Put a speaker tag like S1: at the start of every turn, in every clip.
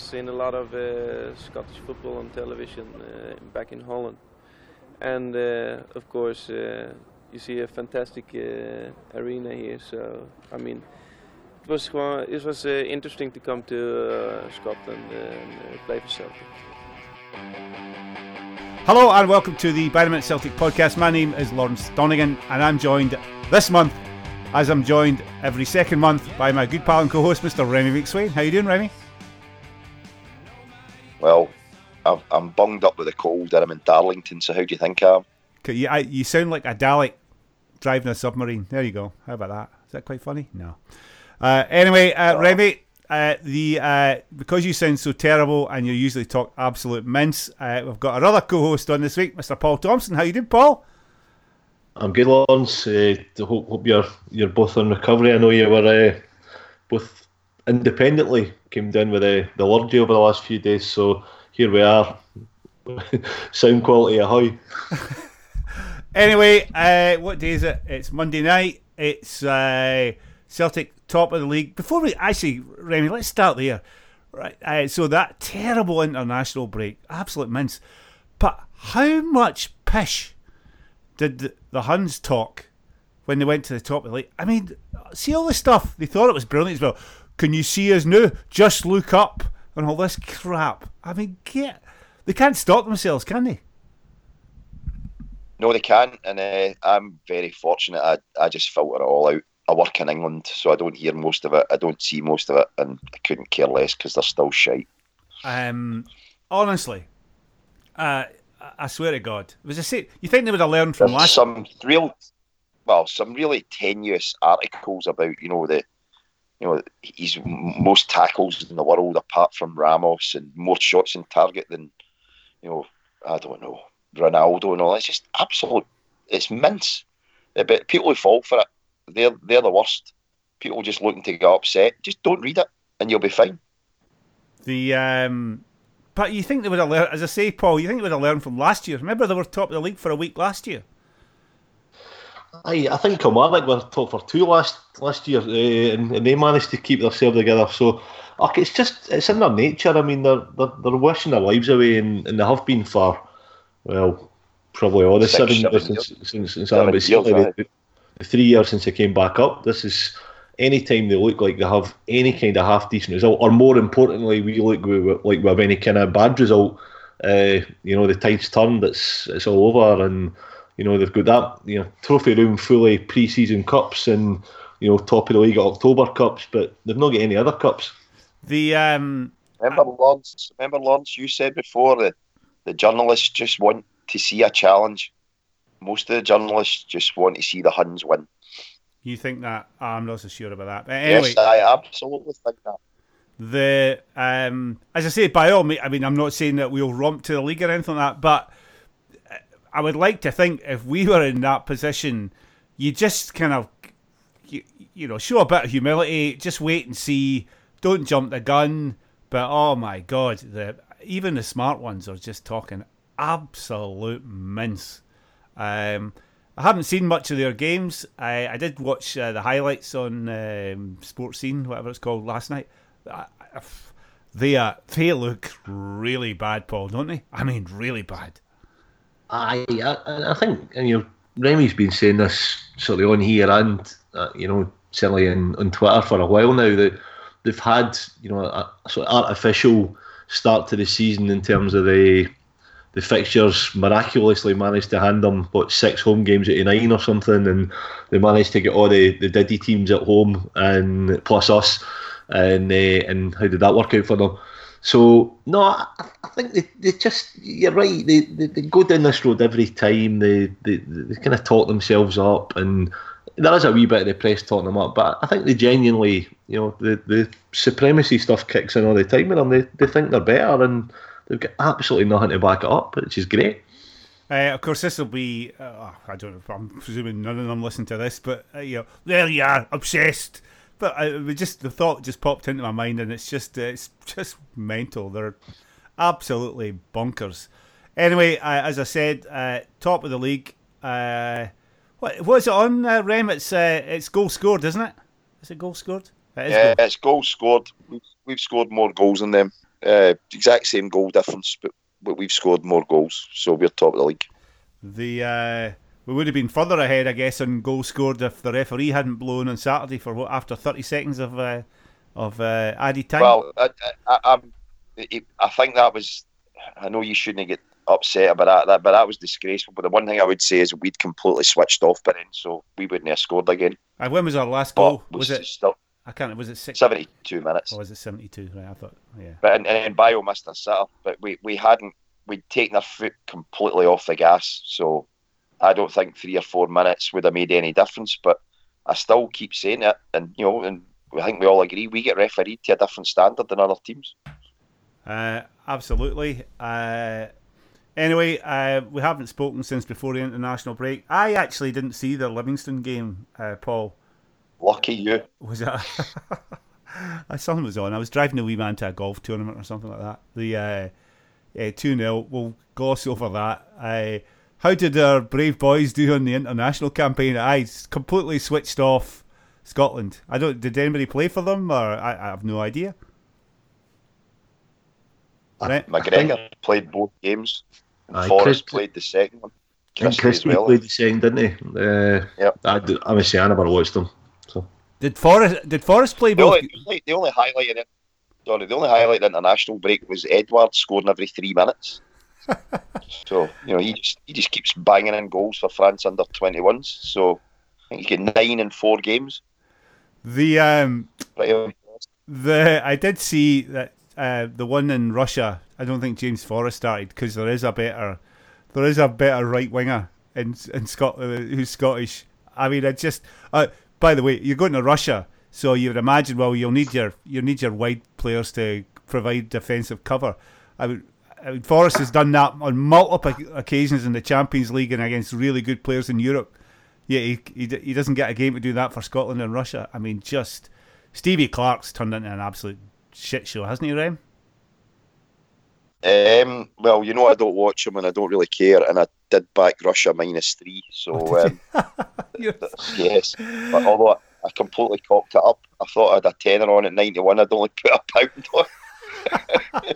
S1: seen a lot of uh, Scottish football on television uh, back in Holland, and uh, of course uh, you see a fantastic uh, arena here. So I mean, it was it was uh, interesting to come to Scotland and play for Celtic.
S2: Hello and welcome to the By Celtic podcast. My name is Lawrence Donegan and I'm joined this month, as I'm joined every second month, by my good pal and co-host, Mr. Remy McSwain. How are you doing, Remy?
S3: Well, I've, I'm bunged up with a cold and I'm in Darlington, so how do you think I am?
S2: You, I, you sound like a Dalek driving a submarine. There you go. How about that? Is that quite funny? No. Uh, anyway, uh, Remy, uh, the uh, because you sound so terrible and you usually talk absolute mince, uh, we've got another co-host on this week, Mr. Paul Thompson. How you doing, Paul?
S4: I'm good, Lawrence. Uh, hope, hope you're you're both on recovery. I know you were uh, both independently came down with uh, the lurgy over the last few days, so here we are. Sound quality ahoy.
S2: Anyway, uh, what day is it? It's Monday night. It's uh, Celtic top of the league. Before we actually, Remy, let's start there. Right. Uh, so that terrible international break, absolute mince. But how much pish did the, the Huns talk when they went to the top of the league? I mean, see all this stuff. They thought it was brilliant as well. Can you see us now? Just look up and all this crap. I mean, get. They can't stop themselves, can they?
S3: No, they can't, and uh, I'm very fortunate. I, I just filter it all out. I work in England, so I don't hear most of it. I don't see most of it, and I couldn't care less because they're still shite.
S2: Um, honestly, uh, I swear to God, was I say you think they would have learned from
S3: There's
S2: last?
S3: some real, well, some really tenuous articles about you know the, you know, he's most tackles in the world apart from Ramos and more shots in target than, you know, I don't know Ronaldo and all. It's just absolute. It's mince. Uh, But people who fall for it, they're they're the worst. People just looking to get upset. Just don't read it, and you'll be fine.
S2: The um, but you think they would have learned? As I say, Paul, you think they would have learned from last year? Remember they were top of the league for a week last year.
S4: Aye, I think Kilmarnock were top for two last last year, uh, and, and they managed to keep themselves together. So, like, it's just it's in their nature. I mean, they're they're, they're wishing their lives away, and, and they have been for well, probably all the
S3: Six,
S4: seven
S3: seven
S4: since since, since
S3: Seven years,
S4: the, the three years since they came back up. This is any time they look like they have any kind of half decent result, or more importantly, we look we- we- like we have any kind of bad result. Uh, you know, the tide's turned. It's it's all over, and you know they've got that you know trophy room fully pre-season cups and you know top of the league at October cups, but they've not got any other cups.
S2: The um,
S3: Remember, Lawrence. Remember, Lawrence. You said before that the journalists just want to see a challenge. Most of the journalists just want to see the Huns win.
S2: you think that? I'm not so sure about that. But anyway,
S3: Yes, I absolutely think that.
S2: the um, as I say, by all means, I mean I'm not saying that we'll romp to the league or anything like that, but I would like to think if we were in that position, you just kind of you, you know show a bit of humility, just wait and see, don't jump the gun. But oh my god, the even the smart ones are just talking absolute mince. Um, I haven't seen much of their games. I, I did watch uh, the highlights on um, Sportscene, whatever it's called, last night. I, I, they are they look really bad, Paul, don't they? I mean, really bad.
S4: I, I, I think, and you know, Remy's been saying this sort of on here and uh, you know certainly in, on Twitter for a while now that they've had you know a, a sort of artificial start to the season in terms of the the fixtures. Miraculously managed to hand them what six home games of nine or something, and they managed to get all the the Diddy teams at home and plus us, and uh, and how did that work out for them? So no, I, I think they, they just you're right. They, they they go down this road every time. They they, they kind of talk themselves up, and there is a wee bit of the press talking them up. But I think they genuinely, you know, the the supremacy stuff kicks in all the time them. They they think they're better, and they've got absolutely nothing to back it up, which is great.
S2: Uh, of course, this will be. Uh, I don't know. I'm presuming none of them listen to this, but uh, you know, there you are, obsessed. But we just the thought just popped into my mind, and it's just uh, it's just mental. They're absolutely bonkers. Anyway, uh, as I said, uh, top of the league. Uh, what was it on uh, Rem? It's uh, it's goal scored, isn't it? Is it goal scored? It is
S3: Yeah,
S2: goal.
S3: it's goals scored. We've, we've scored more goals than them. uh, exact same goal difference, but, but we've scored more goals, so we're top of the league.
S2: The uh, we would have been further ahead, I guess, on goals scored if the referee hadn't blown on Saturday for what after 30 seconds of uh, of uh, added time.
S3: Well, I, I, I'm, I think that was. I know you shouldn't get upset about that, but that was disgraceful. But the one thing I would say is we'd completely switched off by then, so we wouldn't have scored again.
S2: And when was our last goal?
S3: But
S2: was it?
S3: still
S2: I can't. Was it six?
S3: 72 minutes?
S2: Or was it 72? Right, I thought. Yeah.
S3: But and, and Bayo missed a sitter, but we, we hadn't we'd taken our foot completely off the gas, so I don't think three or four minutes would have made any difference. But I still keep saying it, and you know, and I think we all agree we get refereed to a different standard than other teams.
S2: Uh, absolutely. Uh, anyway, uh, we haven't spoken since before the international break. I actually didn't see the Livingston game, uh, Paul.
S3: Lucky you.
S2: Was that? Something was on. I was driving a wee man to a golf tournament or something like that. The uh, two 0 We'll gloss over that. Uh, how did our brave boys do on the international campaign? I completely switched off Scotland. I don't. Did anybody play for them, or I, I have no idea.
S3: Right. McGregor played both games.
S4: Aye,
S3: Forrest Chris, played the second one.
S4: Christie well. played the second, didn't he? Uh,
S3: yep.
S4: I, I must say, I never watched them. So.
S2: Did Forrest did Forrest play
S3: the
S2: both?
S3: Only, the only highlight in it, sorry, the only highlight in the international break was Edouard scoring every three minutes. So you know he just he just keeps banging in goals for France under twenty ones. So I think he got nine in four games.
S2: The um
S3: right.
S2: the I did see that uh, the one in Russia. I don't think James Forrest started because there is a better there is a better right winger in in Scotland who's Scottish. I mean, I just uh, by the way, you're going to Russia, so you would imagine well you'll need your you need your wide players to provide defensive cover. I would. I mean, Forrest has done that on multiple occasions in the Champions League and against really good players in Europe. Yeah, he, he, he doesn't get a game to do that for Scotland and Russia. I mean, just Stevie Clarke's turned into an absolute shit show, hasn't he, Rem?
S3: Um, well, you know, I don't watch him and I don't really care, and I did back Russia minus three. So,
S2: oh,
S3: um, yes, but although I, I, completely cocked it up, I thought I had a tenner on at ninety one. I'd only put a pound on.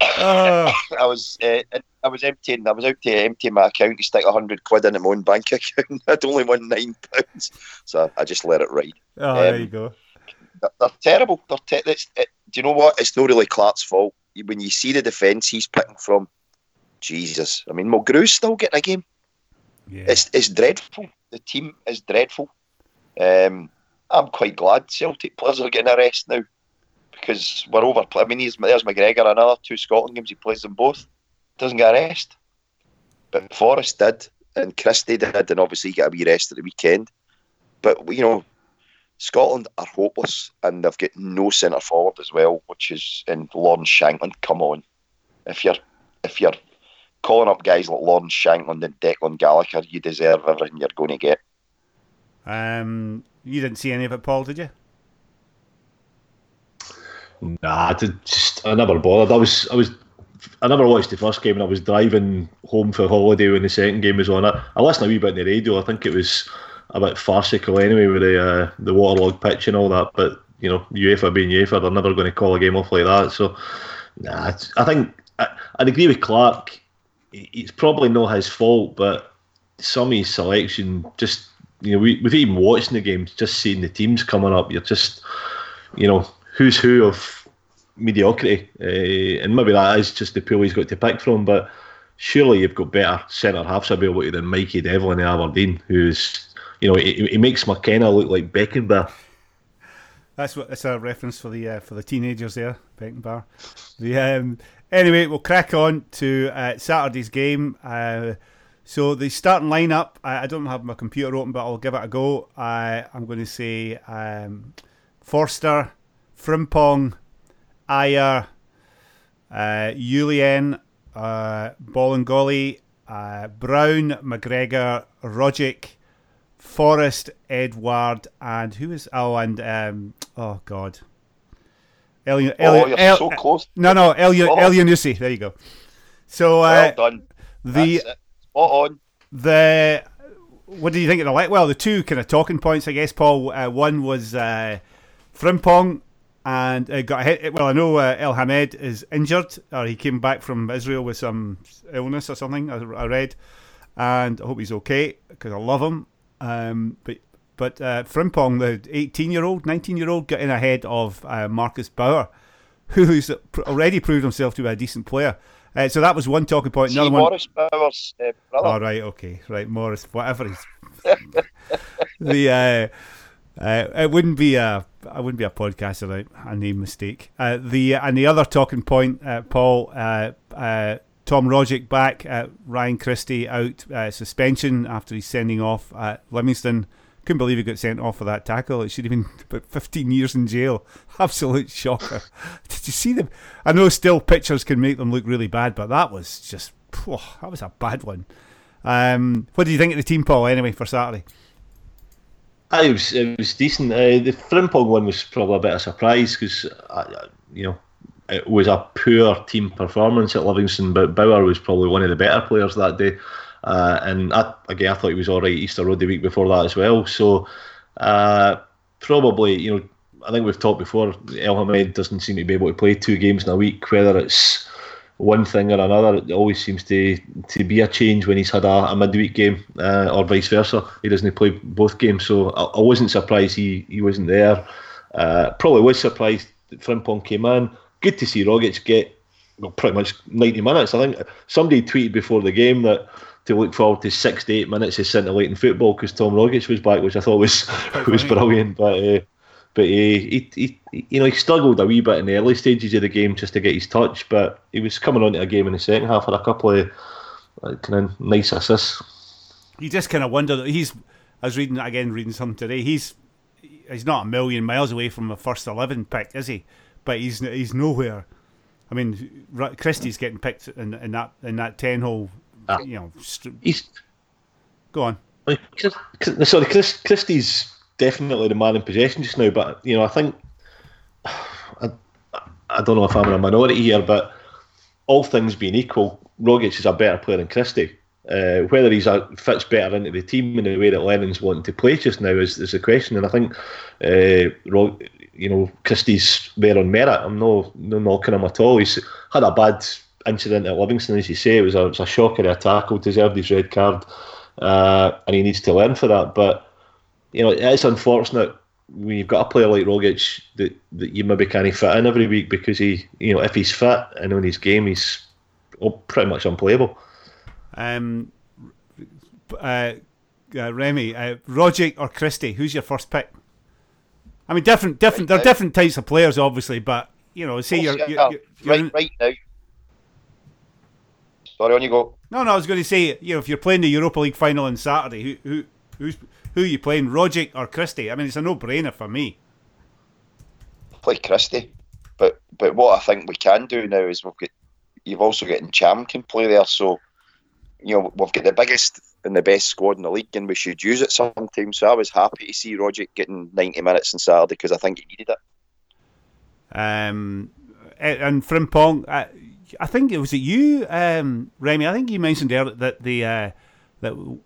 S2: uh.
S3: I was uh, I was emptying. I was out to empty my account to stick hundred quid in my own bank account. I'd only won nine pounds, so I just let it ride.
S2: Oh, um, there you go.
S3: They're, they're terrible. They're te- it, do you know what? It's not really Clarke's fault. When you see the defence he's picking from, Jesus. I mean, Mulgrew's still getting a game.
S2: Yeah.
S3: It's it's dreadful. The team is dreadful. Um, I'm quite glad Celtic players are getting a rest now because we're over. I mean, he's, there's McGregor, another two Scotland games. He plays them both. Doesn't get a rest. But Forrest did, and Christie did, and obviously he got a wee rest at the weekend. But you know, Scotland are hopeless, and they've got no centre forward as well, which is in Lawrence Shankland. Come on, if you're if you're calling up guys like Lawrence Shankland and Declan Gallagher, you deserve everything you're going to get.
S2: Um, you didn't see any of it, Paul, did you?
S4: Nah, just I never bothered. I was I was I never watched the first game and I was driving home for holiday when the second game was on. I, I listened a wee bit on the radio. I think it was a bit farcical anyway with the uh, the waterlogged pitch and all that. But you know, UEFA being UEFA, they're never going to call a game off like that. So, nah, I think I, I'd agree with Clarke. It's probably not his fault, but some of his selection just you know we, we've even watching the games, just seeing the teams coming up. You're just you know who's who of mediocrity, uh, and maybe that is just the pool he's got to pick from. But surely you've got better centre halves ability than Mikey Devlin in Aberdeen, who's you know he, he makes McKenna look like Beckenbauer.
S2: That's what that's a reference for the uh, for the teenagers there, Beckenbauer. The um, anyway, we'll crack on to uh, Saturday's game. Uh, so the starting lineup, I, I, don't have my computer open, but I'll give it a go. I'm going to say um, Forster, Frimpong, Ajer, uh, Jullien, uh, Bolingoli, uh, Brown, McGregor, Rogic, Forrest, Edouard, and who is oh and um, oh god,
S3: Elian. oh, you're El, so close.
S2: No, no, Elian, oh. Elyounoussi. There you go. So uh,
S3: well done.
S2: The
S3: Spot on.
S2: The what do you think of the light? Well, the two kind of talking points, I guess, Paul. Uh, one was uh, Frimpong and uh, got a hit. Well, I know uh, El Hamed is injured, or he came back from Israel with some illness or something. I, I read, and I hope he's okay because I love him. Um, but but uh, Frimpong, the 18 year old, 19 year old, got in ahead of uh, Marcus Bauer, who's already proved himself to be a decent player. Uh, so that was one talking point.
S3: Another one. Morris Bauer's uh, brother.
S2: oh, right, okay, right, Morris, whatever he's. the uh, uh, it wouldn't be a I wouldn't be a podcast without a name mistake. Uh, the and the other talking point, uh, Paul, uh, uh, Tom Rogic back, Ryan Christie out suspension after he's sending off at Livingston. Couldn't believe he got sent off for that tackle. It should have been about 15 years in jail. Absolute shocker. Did you see them? I know still pictures can make them look really bad, but that was just that was a bad one. Um, what do you think of the team, Paul? Anyway, for Saturday.
S4: It was it was decent. Uh, the Frimpong one was probably a bit of a surprise because you know it was a poor team performance at Livingston, but Bauer was probably one of the better players that day. Uh, and I, again, I thought he was all right Easter Road the week before that as well. So uh, probably, you know, I think we've talked before. El Hamed doesn't seem to be able to play two games in a week, whether it's one thing or another. It always seems to to be a change when he's had a, a midweek game, uh, or vice versa. He doesn't play both games, so I, I wasn't surprised he, he wasn't there. Uh, probably was surprised that Frimpong came in. Good to see Rogic get well, pretty much 90 minutes. I think somebody tweeted before the game that to look forward to six to eight minutes of scintillating football because Tom Rogic was back, which I thought was was brilliant. But uh, but he, he, he, you know, he struggled a wee bit in the early stages of the game just to get his touch, but he was coming on to a game in the second half with a couple of like, kind of nice assists.
S2: You just kind of wonder. He's, I was reading again, reading something today. He's he's not a million miles away from a first eleven pick, is he? But he's he's nowhere. I mean, Christie's getting picked in, in that in that ten hole. Ah. You know, st-
S4: he's
S2: go on.
S4: Sorry, Chris, Christie's definitely the man in possession just now. But you know, I think I, I don't know if I'm in a minority here, but all things being equal, Rogic is a better player than Christie. Uh, whether he's a, fits better into the team in the way that Lennon's wanting to play just now is, is the question. And I think, uh, Rog, you know, Christie's there on merit. I'm no no knocking him at all. He's had a bad incident at Livingston, as you say. It was a, it was a shocker, a tackle, deserved his red card, uh, and he needs to learn for that. But you know, it's unfortunate when you've got a player like Rogic that, that you maybe can't fit in every week because he, you know, if he's fit and on his game, he's pretty much unplayable.
S2: Um, uh, uh, Remy, uh, Rogic or Christie, who's your first pick? I mean, different, different. Right they're different types of players, obviously, but you know, see, you're, you're, you're,
S3: you're right, right now. Sorry, on you go.
S2: No, no, I was going to say, you know, if you're playing the Europa League final on Saturday, who, who, who's who are you playing, Rogic or Christie? I mean, it's a no-brainer for me.
S3: Play Christie, but but what I think we can do now is we've got you've also got Ntcham can play there, so you know we've got the biggest and the best squad in the league, and we should use it sometimes. So I was happy to see Rogic getting ninety minutes on Saturday because I think he needed it.
S2: Um, and Frimpong, I, I think it was it you, um, Remy. I think you mentioned earlier that the uh, that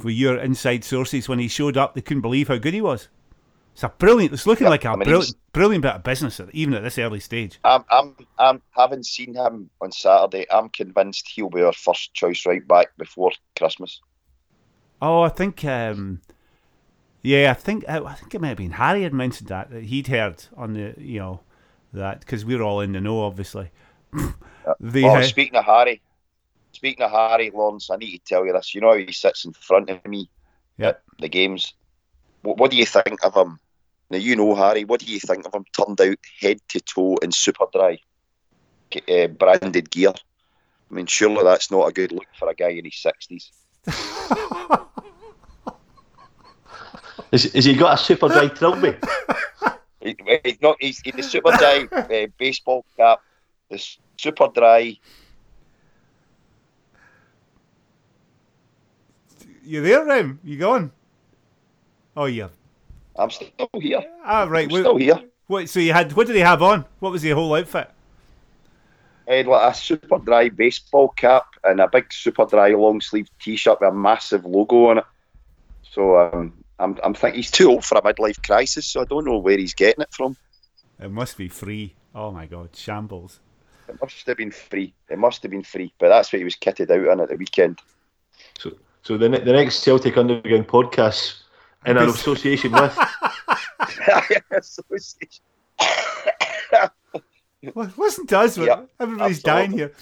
S2: for your inside sources when he showed up, they couldn't believe how good he was. It's a brilliant. It's looking like a I mean, brilliant, brilliant bit of business, even at this early stage.
S3: I'm, I'm, I'm having seen him on Saturday. I'm convinced he'll be our first choice right back before Christmas.
S2: Oh, I think, um, yeah, I think, I think it may have been Harry had mentioned that that he'd heard on the, you know, that because we're all in the know, obviously.
S3: the, oh, uh, speaking of Harry, speaking of Harry Lawrence, I need to tell you this. You know how he sits in front of me
S2: yep.
S3: at the games. What, what do you think of him? Now you know Harry. What do you think of him? Turned out head to toe in Superdry, uh, branded gear. I mean, surely that's not a good look for a guy in his sixties.
S4: is, is he got a Superdry trilby?
S3: he, he's not. He's in the Superdry uh, baseball cap, the Superdry
S2: You there, Rem? You going? Oh, yeah.
S3: I'm still here.
S2: Ah, right.
S3: I'm still here.
S2: What? So you had? What did he have on? What was the whole outfit?
S3: He had like a Superdry baseball cap and a big Superdry long sleeve T-shirt with a massive logo on it. So um, I'm I'm thinking he's too old for a midlife crisis. So I don't know where he's getting it from.
S2: It must be free. Oh my God, shambles.
S3: It must have been free. It must have been free, but that's what he was kitted out in at the weekend.
S4: So, so the the next Celtic Underground podcast in an association with.
S3: Association.
S2: Well, listen to us.
S3: Yep,
S2: Everybody's dying here.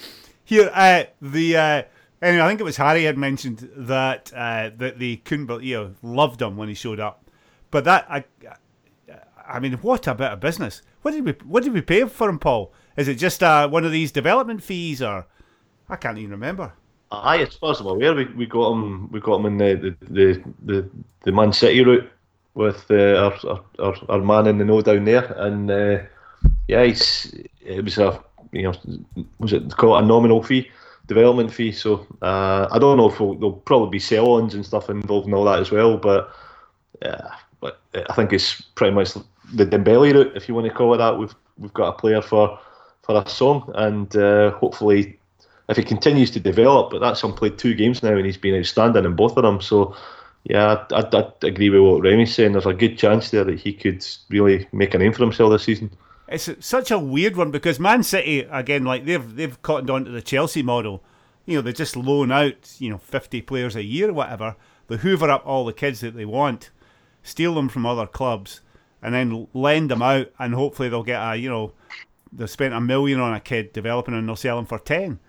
S2: Here, uh, the uh, anyway, I think it was Harry had mentioned that uh, that they couldn't, but you know, loved him when he showed up. But that I, I mean, what a bit of business. What did we what did we pay for him, Paul? Is it just uh, one of these development fees, or I can't even remember.
S4: Aye, as far as I'm aware, we, we got him. We got him in the the, the, the, Man City route with uh, our, our our man in the know down there, and uh, yeah, he's, it was a you know was it called a nominal fee, development fee. So uh, I don't know if we'll, there'll probably be sell-ons and stuff involved in all that as well, but yeah, but I think it's pretty much the Dembele route, if you want to call it that. We've we've got a player for for a song, and uh, hopefully if he continues to develop, but that's him played two games now and he's been outstanding in both of them. So, yeah, I, agree with what Remy's saying. There's a good chance there that he could really make a name for himself this season.
S2: It's such a weird one because Man City again, like they've they've cottoned on to the Chelsea model. You know, they just loan out you know fifty players a year or whatever. They hoover up all the kids that they want, steal them from other clubs, and then lend them out, and hopefully they'll get a you know they've spent a million on a kid developing and they'll sell them for ten.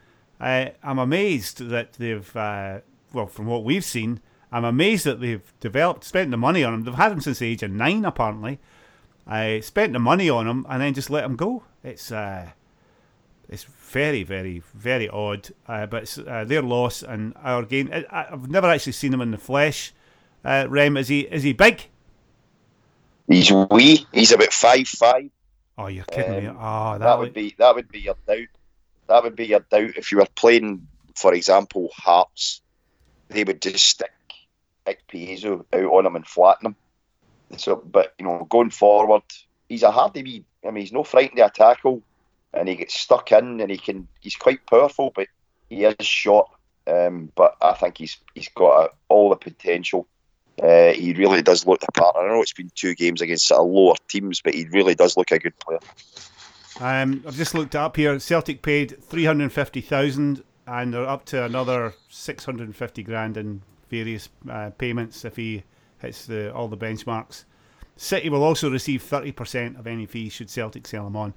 S2: Uh, I'm amazed that they've, uh, well, from what we've seen, I'm amazed that they've developed, spent the money on him. They've had him since the age of nine, apparently. I spent the money on him and then just let him go. It's uh, it's very, very, very odd. Uh, but it's uh, their loss and our gain. I, have never actually seen him in the flesh. Uh, Rem, is he is he big?
S3: He's wee. He's about five five.
S2: Oh, you're kidding um, me! Oh, that,
S3: that would be that would be your doubt that would be your doubt if you were playing, for example, Hearts. They would just stick Ikpeazu out on him and flatten him. So, but you know, going forward, he's a hardy wee. I mean, he's no frightened a tackle, and he gets stuck in, and he can. He's quite powerful, but he is short. Um, but I think he's he's got a, all the potential. Uh, he really does look the part. I know it's been two games against sort of lower teams, but he really does look a good player.
S2: Um, I've just looked up here. Celtic paid three hundred fifty thousand, and they're up to another six hundred fifty grand in various uh, payments if he hits the, all the benchmarks. City will also receive thirty percent of any fees should Celtic sell him on.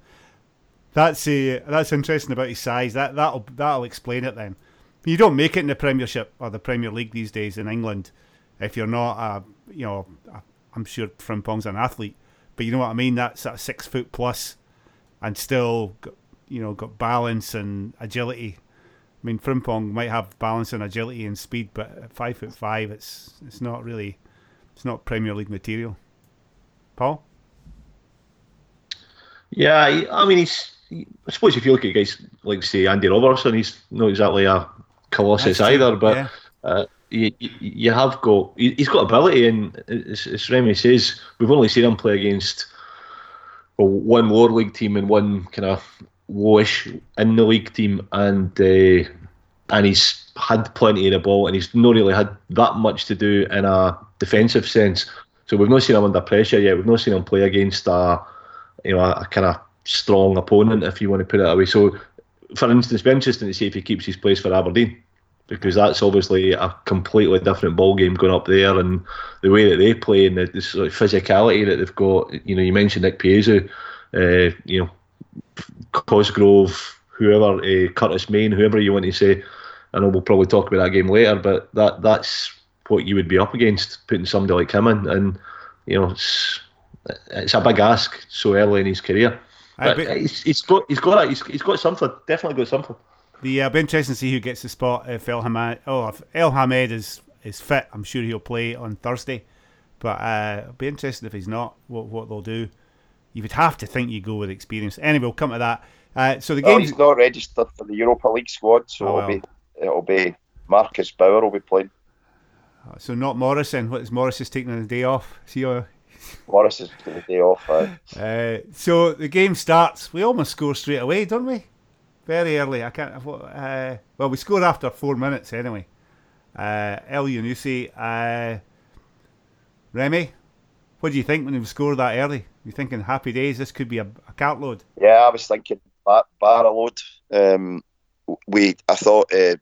S2: That's uh, that's interesting about his size. That that'll that'll explain it then. You don't make it in the Premiership or the Premier League these days in England if you're not a you know I'm sure Frimpong's an athlete, but you know what I mean. That's a six foot plus and still, you know, got balance and agility. I mean, Frimpong might have balance and agility and speed, but at five foot five, it's it's not really, it's not Premier League material. Paul.
S4: Yeah, I mean, he's. I suppose if you look at guys like say Andy Robertson, he's not exactly a colossus either, but yeah. uh, you, you have got he's got ability, and as, as Remy says, we've only seen him play against well, one lower league team and one kind of lowish in the league team, and uh, and he's had plenty of the ball, and he's not really had that much to do in a defensive sense. So we've not seen him under pressure yet. We've not seen him play against a you know a, a kind of strong opponent, if you want to put it that way. So, for instance, it'd be interesting to see if he keeps his place for Aberdeen because that's obviously a completely different ball game going up there, and the way that they play and the, the sort of physicality that they've got. You know, you mentioned Ikpeazu, uh, you know, Cosgrove, whoever, uh, Curtis Main, whoever you want to say. I know we'll probably talk about that game later, but that that's what you would be up against putting somebody like him in, and you know, it's it's a big ask so early in his career. But he's, he's got he's got he's, he's got something. Definitely got something.
S2: The uh, be interesting to see who gets the spot if El Hamed. Oh, if El Hamed is is fit, I'm sure he'll play on Thursday. But uh, it'll be interesting if he's not. What what they'll do. You would have to think you go with experience. Anyway, we'll come to that. Uh, so the game.
S3: Oh, he's not registered for the Europa League squad, so oh, well. it'll be it'll be Marcus Bauer will be playing.
S2: Uh, so not Morrison. What is Morris is taking the day off? See.
S3: Morris is taking the day off.
S2: Uh, so the game starts. We almost score straight away, don't we? Very early. I can't. Uh, well, we scored after four minutes anyway. Uh, Elyounoussi, uh, Remy, what do you think when he scored that early? You thinking happy days? This could be a, a cartload.
S3: Yeah, I was thinking bar, bar a load. Um, we, I thought uh,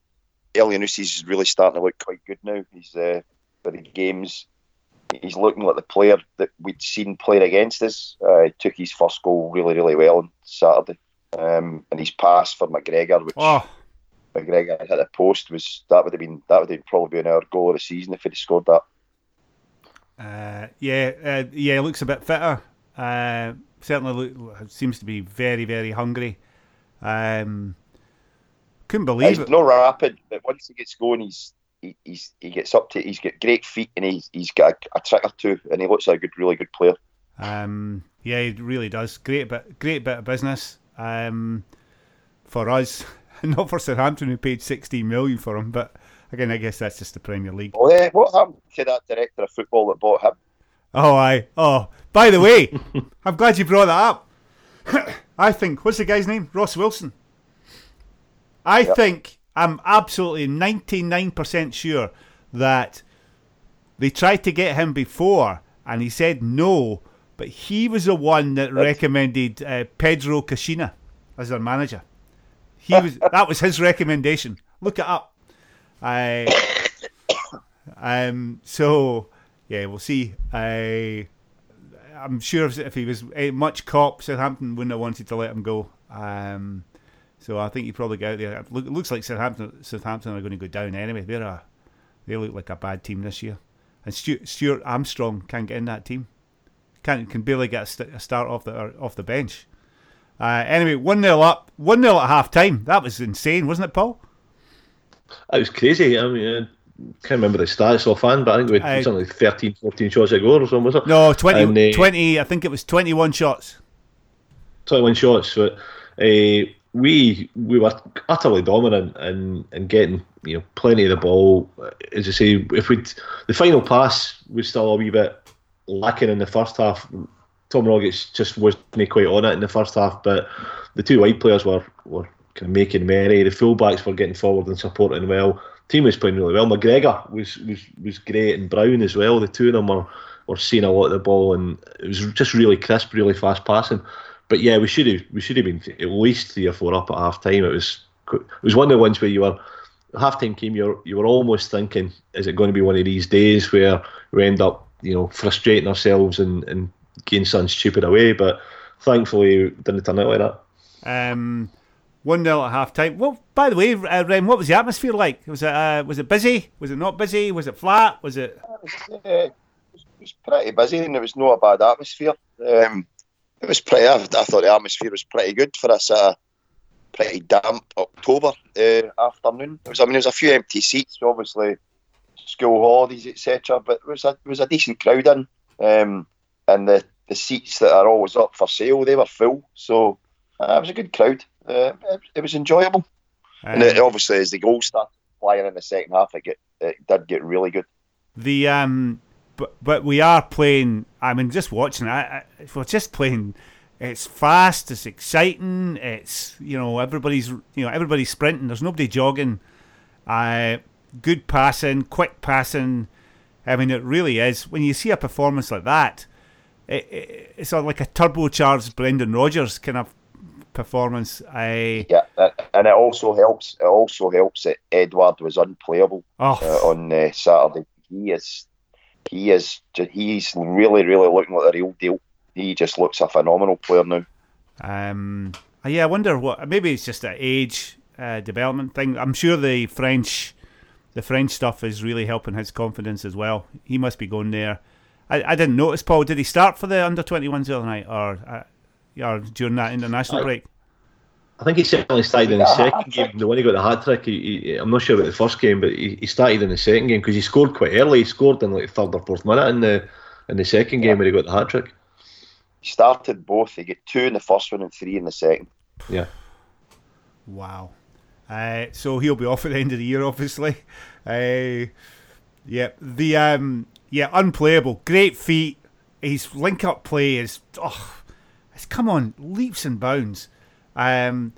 S3: is really starting to look quite good now. He's uh, for the games. He's looking like the player that we'd seen playing against us. Uh, took his first goal really, really well on Saturday, um, and his pass for McGregor, which
S2: oh.
S3: McGregor hit a post, was that would have been that would have probably been our goal of the season if he'd scored that.
S2: Uh, yeah, uh, yeah, looks a bit fitter. Uh, certainly look, seems to be very, very hungry. Um, couldn't believe
S3: he's
S2: it.
S3: No rapid, but once he gets going, he's he, he's he gets up to. He's got great feet, and he's he's got a, a trick or two, and he looks like a good, really good player.
S2: Um, yeah, he really does. Great bit, great bit of business. Um, for us, not for Southampton, who paid sixteen million for him, but again, I guess that's just the Premier League.
S3: Oh, yeah. What happened to that director of football that bought him?
S2: Oh, I. Oh, by the way, I'm glad you brought that up. I think what's the guy's name? Ross Wilson. I yep. think I'm absolutely 99% sure that they tried to get him before and he said no, but he was the one that recommended uh, Pedro Caixinha as their manager. He was that was his recommendation. Look it up. I um so yeah, we'll see. I I'm sure if he was eh, much cop, Southampton wouldn't have wanted to let him go. Um, so I think he probably got out there. It looks like Southampton Southampton are going to go down anyway. They're a they look like a bad team this year. And Stuart, Stuart Armstrong can't get in that team. Can't can barely get a, st- a start off the off the bench. Uh, anyway, one 0 up, one 0 at half time. That was insane, wasn't it, Paul?
S4: That was crazy. I mean, can't remember the stats offhand, but I think we had something like 13, 14 shots a goal or something, was it?
S2: No, 20, and, uh, 20 I think it was 21 shots.
S4: 21 shots. But, uh, we we were utterly dominant and and getting you know plenty of the ball. As I say, if we the final pass was still a wee bit lacking in the first half. Tom Rogic just wasn't quite on it in the first half, but the two wide players were were kind of making merry. The fullbacks were getting forward and supporting well team was playing really well. McGregor was was was great, and Brown as well. The two of them were were seeing a lot of the ball, and it was just really crisp, really fast passing. But yeah, we should have we should have been at least three or four up at half time. It was it was one of the ones where you were half time came, you were you were almost thinking, is it going to be one of these days where we end up you know frustrating ourselves and and getting something stupid away? But thankfully, it didn't turn out like that.
S2: Um, one 0 at half time. Well, by the way, uh, Rem, what was the atmosphere like? Was it uh, was it busy? Was it not busy? Was it flat? Was it?
S3: It was, uh, it was pretty busy, and it was not a bad atmosphere. Um, it was pretty. I, I, thought the atmosphere was pretty good for us a uh, pretty damp October uh, afternoon. There was, I mean, there was a few empty seats, obviously, school holidays, etc. But it was a it was a decent crowd in, um, and the the seats that are always up for sale they were full. So uh, it was a good crowd uh, it, was enjoyable. Um, and it, obviously, as the goals started flying in the second half, it, get, it did get really good.
S2: The um, but but we are playing. I mean, just watching. I, I we're just playing. It's fast. It's exciting. It's you know everybody's you know everybody's sprinting. There's nobody jogging. Uh, good passing, quick passing. I mean, it really is. When you see a performance like that, it, it, it's like a turbocharged Brendan Rodgers kind of performance. I
S3: yeah, and it also helps. It also helps that Edouard was unplayable oh. uh, on uh, Saturday. He is, he is, he's really, really looking like the real deal. He just looks a phenomenal player now.
S2: Um, yeah, I wonder what. Maybe it's just an age uh, development thing. I'm sure the French, the French stuff is really helping his confidence as well. He must be going there. I, I didn't notice, Paul. Did he start for the under 21s the other night, or uh, or during that international I, break?
S4: I think he certainly started in the second game. The one he got the hat trick, he, he, I'm not sure about the first game, but he, he started in the second game because he scored quite early. He scored in like third or fourth minute in the in the second game where he got the hat trick.
S3: He started both. He got two in the first one and three in the second.
S4: Yeah.
S2: Wow. Uh, so he'll be off at the end of the year, obviously. Uh, yeah, the um, yeah, unplayable. Great feet. His link up play is oh, it's come on leaps and bounds. Um,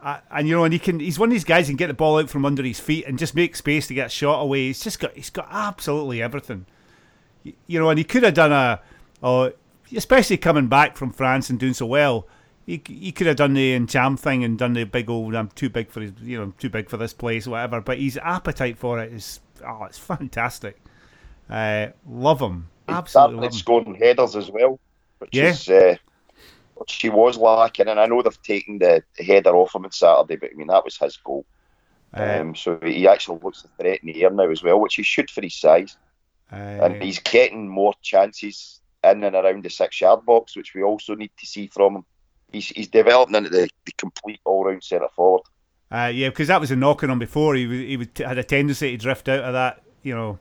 S2: uh, and you know, and he can. He's one of these guys who can get the ball out from under his feet and just make space to get a shot away. He's just got. He's got absolutely everything. You know, and he could have done a oh, especially coming back from France and doing so well. He, he could have done the Ntcham thing and done the big old I'm too big for his, you know too big for this place or whatever. But his appetite for it is oh it's fantastic. Uh, love him, absolutely love him.
S3: scoring headers as well, which
S2: Yeah.
S3: is uh, she was lacking. And I know they've taken the, the header off him on Saturday, but I mean that was his goal.
S2: Uh,
S3: Um, so he actually looks a threat in the air now as well, which he should for his size.
S2: uh,
S3: and he's getting more chances in and around the six yard box, which we also need to see from him. He's, he's developing into the, the complete all round centre forward.
S2: Uh, yeah, because that was a knock on before. He was, he would, had a tendency to drift out of that, you know,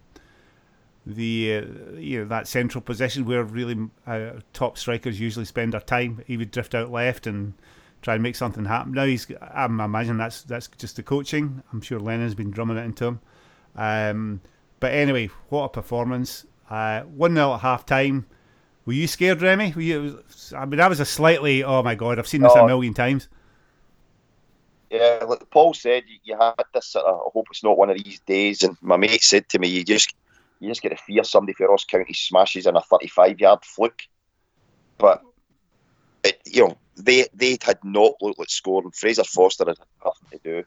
S2: the uh, you know that central position where really uh, top strikers usually spend their time. He would drift out left and try and make something happen. Now he's, I'm imagining that's that's just the coaching. I'm sure Lennon's been drumming it into him. Um, but anyway, what a performance! Uh, one 0 at half time. Were you scared, Remy? Were you? I mean, that was a slightly. Oh my god, I've seen this a million times.
S3: Yeah, like Paul said, you, you had this sort of, I hope it's not one of these days. And my mate said to me, you just you just get to fear somebody for Ross County smashes in a 35 yard fluke. But, it, you know, they they had not looked like scoring. Fraser Forster had nothing to do.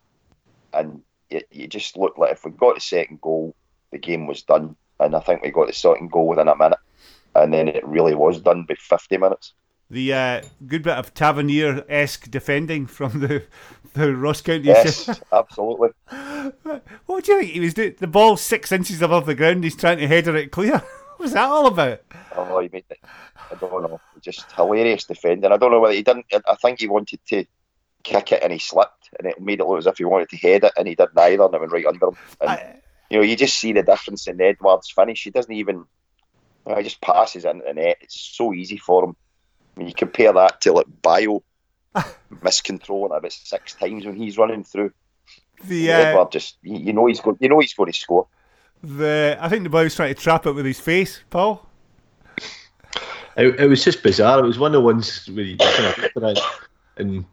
S3: And it, you just looked like if we got the second goal, the game was done. And I think we got the second goal within a minute. And then it really was done by 50 minutes.
S2: The uh, good bit of Tavernier esque defending from the the Ross County.
S3: Yes, absolutely.
S2: what do you think he was doing? The ball six inches above the ground. He's trying to header it clear. What was that all about?
S3: Oh, he made it. I don't know. Just hilarious defending. I don't know whether he didn't. I think he wanted to kick it and he slipped, and it made it look as if he wanted to head it, and he did neither, and it went right under him. And
S2: I,
S3: you know, you just see the difference in Edouard's finish. He doesn't even. You know, he just passes it into the net. It's so easy for him. I mean, you compare that to like Bayo miscontrolling it about six times when he's running through.
S2: the uh,
S3: Edouard just, you you know, he's going. You know, he's going to score.
S2: the I think the boy was trying to trap it with his face. Paul.
S4: It, it was just bizarre. It was one of the ones where you kind of looked at it, and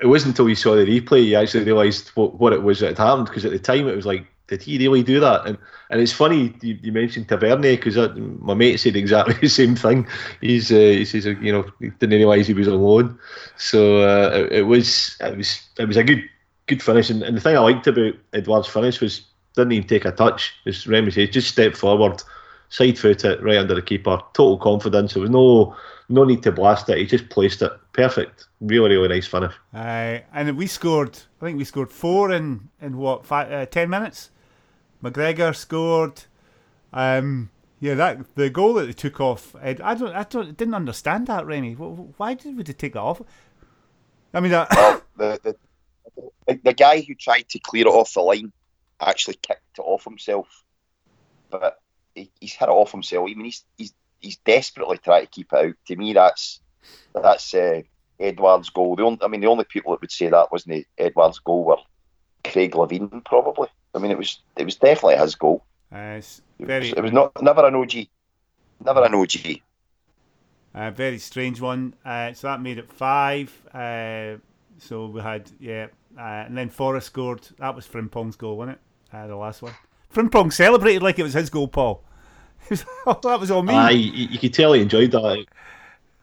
S4: it wasn't until you saw the replay you actually realised what, what it was that had happened. Because at the time it was like, did he really do that? And and it's funny you, you mentioned Tavernier because my mate said exactly the same thing. He's uh, he says uh, you know didn't realise he was alone. So uh, it, it was it was it was a good good finish. And, and the thing I liked about Edouard's finish was didn't even take a touch. As Remy says, just stepped forward side foot it right under the keeper, total confidence. There was no no need to blast it. He just placed it perfect. Really, really nice finish.
S2: Uh, and we scored. I think we scored four in in what five, uh, ten minutes. McGregor scored. Um, yeah, that the goal that they took off. I don't. I don't. Didn't understand that, Remy. Why did we take that off? I mean, uh,
S3: the the the guy who tried to clear it off the line actually kicked it off himself, but he, he's hit it off himself. I mean, he's he's he's desperately trying to keep it out. To me, that's that's uh, Edouard's goal. The only, I mean, the only people that would say that wasn't Edouard's goal were Craig Levein, probably. I mean, it was it was definitely his goal.
S2: uh, it's
S3: It
S2: very,
S3: was, it was not never an OG, never an OG.
S2: A very strange one. Uh, so that made it five. Uh, so we had yeah, uh, and then Forrest scored. That was Frimpong's goal, wasn't it? Uh, the last one. Frimpong celebrated like it was his goal, Paul. Oh, that was all me.
S4: Aye, you, you could tell he enjoyed that.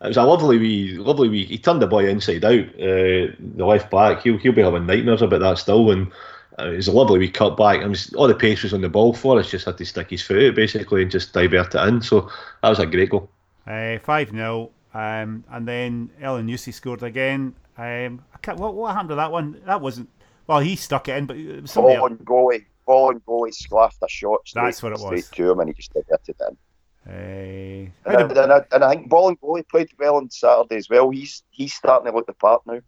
S4: It was a lovely wee, lovely wee. He turned the boy inside out. Uh, the left back, he'll he'll be having nightmares about that still. And it was a lovely wee cut back. I mean, all the pace was on the ball for us. Just had to stick his foot out basically and just divert it in. So that was a great goal.
S2: Uh, 5 0. Um, and then Elyounoussi scored again. Um, I can't, what, what happened to that one? That wasn't. Well, he stuck it in, but it was
S3: Ball
S2: else.
S3: on goalie, Bolingoli, sclaffed a shot. Straight,
S2: That's what it was.
S3: To him, and he just diverted it in.
S2: Uh,
S3: And, and, I, and I think Bolingoli played well on Saturday as well. He's he's starting to look the part now.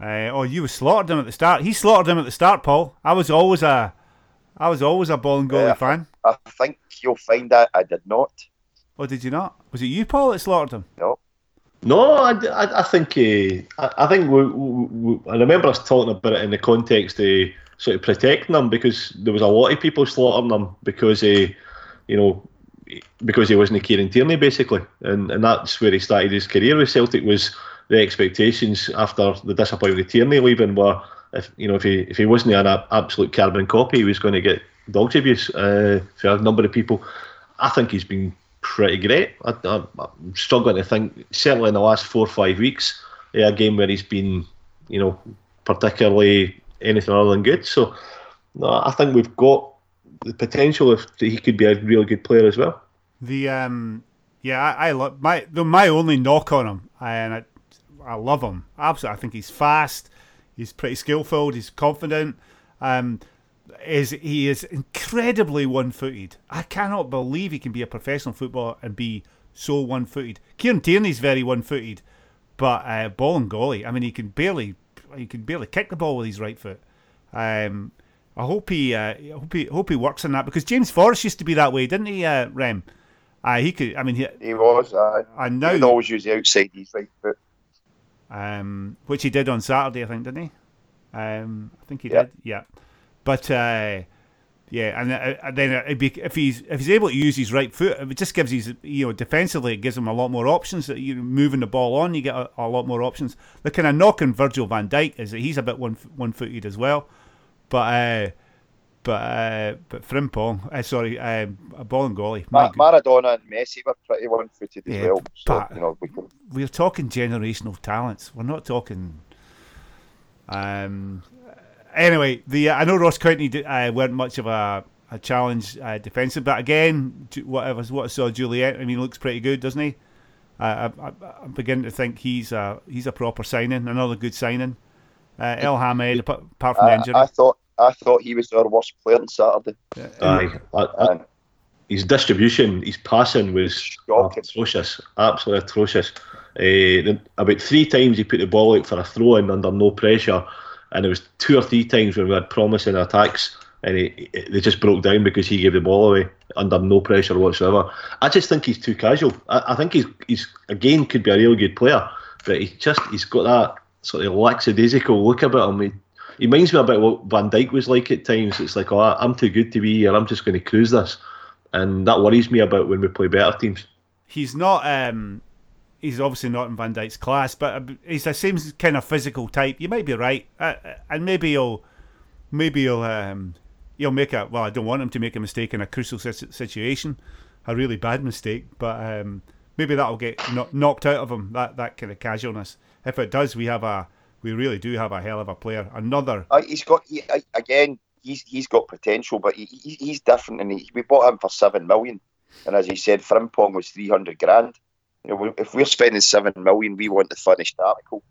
S2: Uh, oh, you slaughtered him at the start. He slaughtered him at the start, Paul. I was always a, I was always a Bolingoli
S3: Yeah.
S2: fan.
S3: I think you'll find that I did not.
S2: Oh, did you not? Was it you, Paul, that slaughtered him?
S3: No,
S4: No, I, I, I think uh, I, I think we, we, we, I remember us talking about it in the context of sort of protecting them because there was a lot of people slaughtering them because uh, you know because he wasn't a Kieran Tierney basically, and and that's where he started his career with Celtic was the expectations after the disappointment of Tierney leaving were if you know if he if he wasn't an absolute carbon copy he was going to get dogs abuse uh, for a number of people. I think he's been pretty great. I, am struggling to think. Certainly in the last four or five weeks, yeah, a game where he's been, you know, particularly anything other than good. So, no, I think we've got the potential if he could be a really good player as well.
S2: The um, yeah, I, I love my the, my only knock on him, and I, I love him absolutely. I think he's fast, he's pretty skillful, he's confident. Um, is he is incredibly one-footed. I cannot believe he can be a professional footballer and be so one-footed. Kieran Tierney's very one-footed, but uh, Bolingoli, I mean, he can barely he can barely kick the ball with his right foot. Um, I hope he, uh, I hope he, hope he works on that because James Forrest used to be that way, didn't he, uh, Rem? Uh, he could. I mean, he,
S3: he was. Uh,
S2: and now
S3: he always use the outside his right foot.
S2: Um, which he did on Saturday, I think, didn't he? Um, I think he did. Yeah. But uh, yeah, and, uh, and then be, if he's if he's able to use his right foot, it just gives his you know defensively it gives him a lot more options. That you moving the ball on, you get a, a lot more options. The kind of knock on Virgil Van Dijk is that he's a bit one one footed as well, but. Uh, but uh, but Frimpong, uh, sorry, uh, Bolingoli.
S3: Ma- Maradona and Messi were pretty one-footed as
S2: yeah,
S3: well.
S2: So, but you know, we can... we're talking generational talents. We're not talking um, anyway, the uh, I know Ross County uh, weren't much of a, a challenge uh, defensive, but again, whatever what I saw Jullien, I mean, looks pretty good, doesn't he? Uh, I, am beginning to think he's a he's a proper signing, another good signing. Uh, Elhamed, apart from the injury,
S3: I thought I thought he was our worst player on Saturday.
S4: Aye, I, his distribution, his passing was Shocking. atrocious, absolutely atrocious. Uh, about three times he put the ball out for a throw in under no pressure, and there was two or three times when we had promising attacks and he, he, they just broke down because he gave the ball away under no pressure whatsoever. I just think he's too casual. I, I think he's he's again could be a really good player, but he's just he's got that sort of lackadaisical look about him. He, he reminds me about what Van Dijk was like at times. It's like, oh, I'm too good to be here. I'm just going to cruise this, and that worries me about when we play better teams.
S2: He's not. Um, he's obviously not in Van Dijk's class, but uh, he's the same kind of physical type. You might be right, uh, uh, and maybe he'll, maybe he'll, um, he'll make a. Well, I don't want him to make a mistake in a crucial situation, a really bad mistake, but um, maybe that'll get knocked out of him. That that kind of casualness. If it does, we have a, we really do have a hell of a player. Another.
S3: Uh, he's got he, again. He's he's got potential, but he, he's different, and he, we bought him for seven million. And as he said, Frimpong was three hundred grand you know, if we're spending seven million, we want the finished article.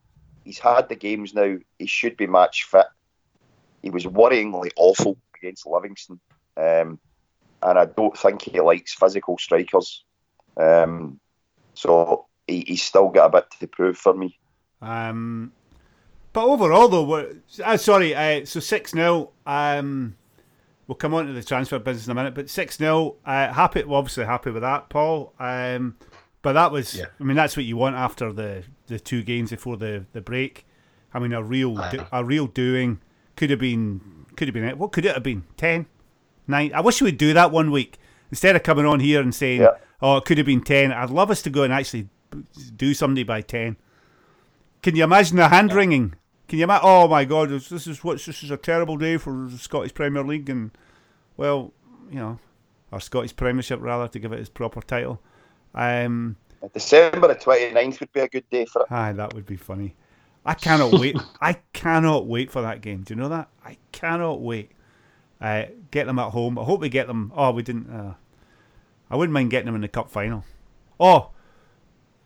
S3: He's had the games now. He should be match fit. He was worryingly awful against Livingston, um, and I don't think he likes physical strikers. Um, so he, he's still got a bit to prove for me.
S2: Um, but overall, though, we're, uh, sorry, uh, so 6 0. Um, we'll come on to the transfer business in a minute, but 6 0. Uh, happy, well, obviously happy with that, Paul. Um, but that was, yeah. I mean, that's what you want after the, the two games before the, the break. I mean, a real a real doing could have been could have been what could it have been ten, nine. I wish we would do that one week instead of coming on here and saying, yeah. "Oh, it could have been 10. I'd love us to go and actually do somebody by ten. Can you imagine the hand wringing? Can you imagine? Oh my God, this is what this is a terrible day for the Scottish Premier League, and well, you know, our Scottish Premiership rather to give it its proper title. Um,
S3: December the 29th would be a good day for it.
S2: Aye, that would be funny. I cannot wait. I cannot wait for that game. Do you know that? I cannot wait. Uh, get them at home. I hope we get them. Oh, we didn't. Uh, I wouldn't mind getting them in the cup final. Oh,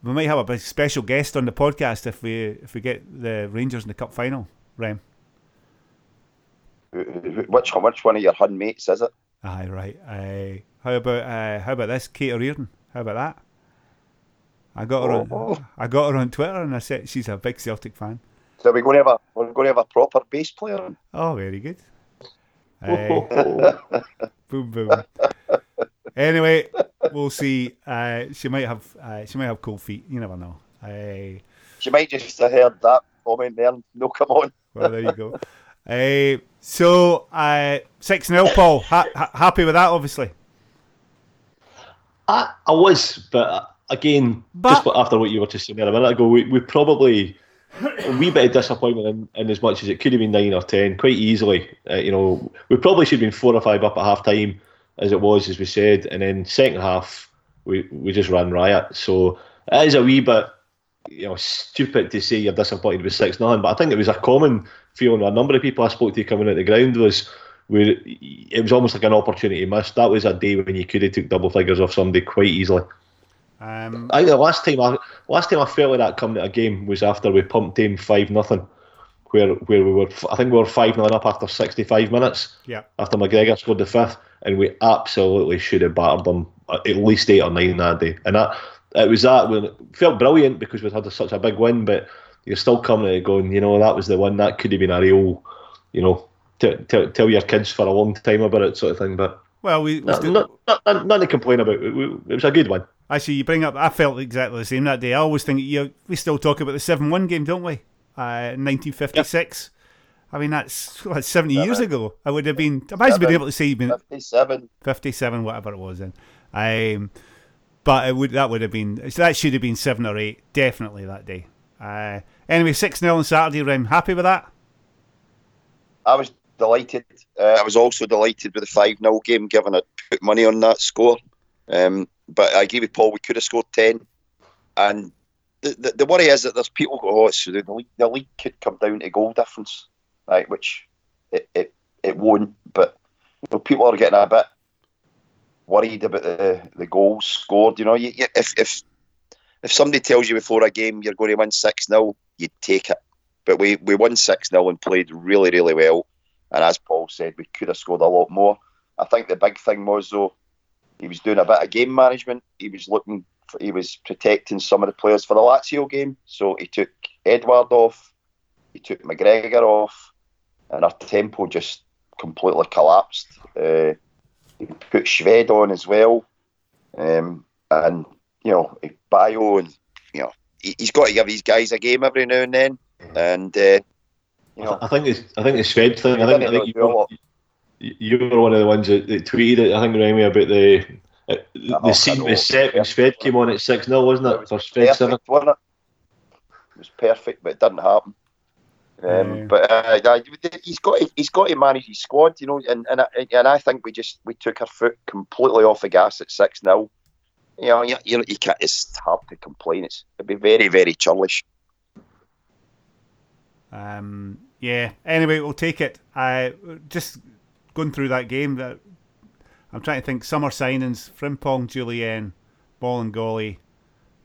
S2: we might have a special guest on the podcast if we if we get the Rangers in the cup final. Rem.
S3: Which which one of your hun mates is it?
S2: Aye, right. Uh, how about uh, how about this, Cait O'Riordan? How about that? I got her on. Oh. I got her on Twitter, and I said she's a big Celtic fan.
S3: So we're going to have a we're going to have a proper bass player.
S2: Oh, very good. Uh, boom, boom. Anyway, we'll see. Uh, she might have uh, she might have cold feet. You never know. Uh,
S3: she might just have heard that comment there. No, come on.
S2: well, there you go. Uh, so uh, six 0 Paul. Ha- ha- happy with that, obviously.
S4: I, I was, but again, but, just after what you were just saying there a minute ago, we, we probably a wee bit of disappointment in, in, as much as it could have been nine or ten, quite easily. Uh, you know, we probably should have been four or five up at half time, as it was, as we said, and then second half we we just ran riot. So it is a wee bit you know stupid to say you're disappointed with six nine, but I think it was a common feeling. A number of people I spoke to coming at the ground was where it was almost like an opportunity missed. That was a day when you could have took double figures off somebody quite easily. Um, I think the last time I last time I felt like that coming at a game was after we pumped him five nothing, where where we were I think we were five 0 up after sixty five minutes.
S2: Yeah.
S4: After McGregor scored the fifth, and we absolutely should have battered them at least eight or nine that day, and that it was that when it felt brilliant because we'd had such a big win, but you're still coming at it going, you know, that was the one that could have been a real, you know, t- t- tell your kids for a long time about it, sort of thing. But
S2: well, we, we
S4: not, still... not, not, not, nothing to complain about. It, it was a good one.
S2: Actually, you bring up. I felt exactly the same that day. I always think you. We still talk about the seven-one game, don't we? Uh, 1956. Yep. I mean, that's, that's 70 seven. years ago. I would have been. I might have been able to say been
S3: 57.
S2: 57, whatever it was then. Um, but it would that would have been that should have been seven or eight, definitely that day. Uh, anyway, six 0 on Saturday. Rim, happy with that?
S3: I was delighted. Uh, I was also delighted with the 5 0 game, given it put money on that score. Um, but I agree with Paul, we could have scored 10. And the, the, worry is that there's people go, oh, so the league, the league could come down to goal difference, right? Which it, it, it won't. But you know, people are getting a bit worried about the, the goals scored. You know, you, you, if, if if somebody tells you before a game you're going to win 6 0, you'd take it. But we, we won 6 0 and played really, really well. And as Paul said, we could have scored a lot more. I think the big thing was though, he was doing a bit of game management. He was looking, he was protecting some of the players for the Lazio game. So he took Edouard off, he took McGregor off, and our tempo just completely collapsed. Uh, he put Shved on as well, um, and you know Bayo and you know he, has got to give these guys a game every now and then, and. Uh, you know,
S4: I think it's I think the Shved thing. I think, I think you, were, you were one of the ones that, that tweeted. I think Remy about the the oh, scene was set when Shved came on at six 0 wasn't it? it was For Shved seven,
S3: wasn't it? It was perfect, but it didn't happen. Um, yeah. But uh, he's got to, he's got to manage his squad, you know, and and I, and I think we just we took our foot completely off the gas at six 0 You know, you, you, you can't. It's hard to complain. It's it'd be very very churlish.
S2: Um, yeah. Anyway, we'll take it. I just going through that game. That I'm trying to think. Summer signings: Frimpong, Jullien, Bolingoli,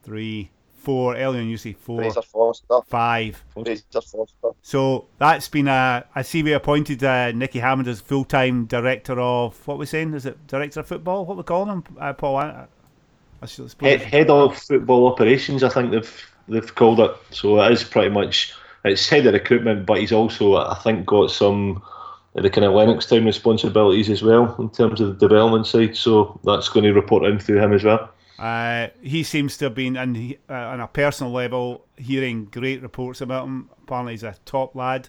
S2: three, four. Elyounoussi, four.
S3: Fraser Forster.
S2: Five.
S3: Fraser Forster.
S2: So that's been a. I see we appointed uh, Nicky Hammond as full time director of what we're saying. Is it director of football? What we calling him, uh, Paul? I,
S4: I head, head of football operations. I think they've they've called it. So it is pretty much it's head of recruitment, but he's also, I think, got some the kind of Lennoxtown responsibilities as well in terms of the development side. So that's going to report in through him as well.
S2: Uh, he seems to have been, and uh, on a personal level, hearing great reports about him. Apparently, he's a top lad,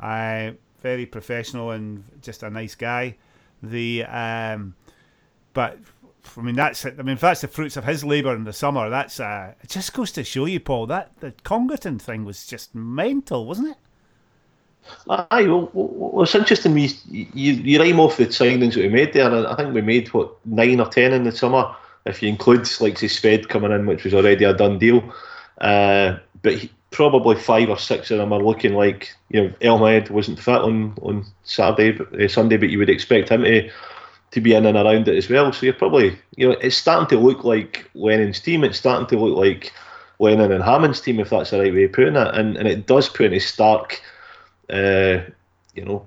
S2: uh, very professional and just a nice guy. The um, but I mean, that's I mean, if that's the fruits of his labour in the summer, that's uh, it. Just goes to show you, Paul, that the Congerton thing was just mental, wasn't it?
S4: Aye, well, well, it's interesting. We you you rhyme off the signings that we made there. And I think we made what nine or ten in the summer, if you include like say Shved coming in, which was already a done deal. Uh, but he, probably five or six of them are looking like you know Elhamed wasn't fit on on Saturday, uh, Sunday, but you would expect him to to be in and around it as well. So you're probably, you know, it's starting to look like Lennon's team. It's starting to look like Lennon and Hammond's team, if that's the right way of putting it. And and it does put in a stark, uh, you know,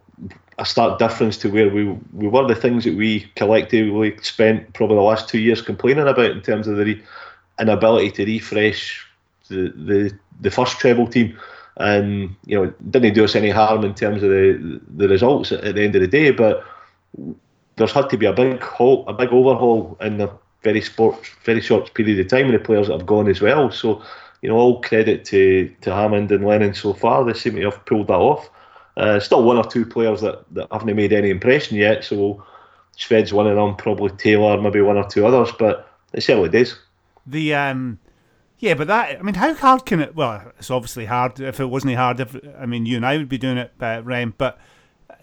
S4: a stark difference to where we we were. The things that we collectively spent probably the last two years complaining about in terms of the re- inability to refresh the the the first treble team. And you know, didn't do us any harm in terms of the the results at, the end of the day, but there's had to be a big halt, a big overhaul in a very sport, very short period of time, and the players that have gone as well. So, you know, all credit to to Hammond and Lennon so far. They seem to have pulled that off. Uh, still one or two players that, that haven't made any impression yet. So, Shved's one of them, probably Taylor, maybe one or two others, but it's early days.
S2: The um, yeah, but that I mean, how hard can it? Well, it's obviously hard. If it wasn't hard, if I mean, you and I would be doing it, uh, Rem. But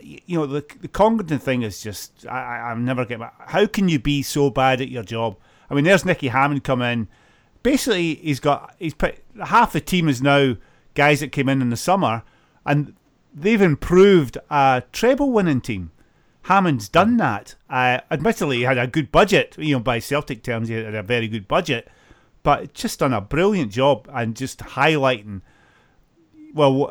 S2: you know, the the Congerton thing is just I, I'm never getting. How can you be so bad at your job I mean, there's Nicky Hammond come in. Basically, he's got he's put half the team is now guys that came in in the summer, and they've improved a treble winning team. Hammond's done that. Uh, admittedly, he had a good budget. You know, by Celtic terms, he had a very good budget, but just done a brilliant job and just highlighting. Well,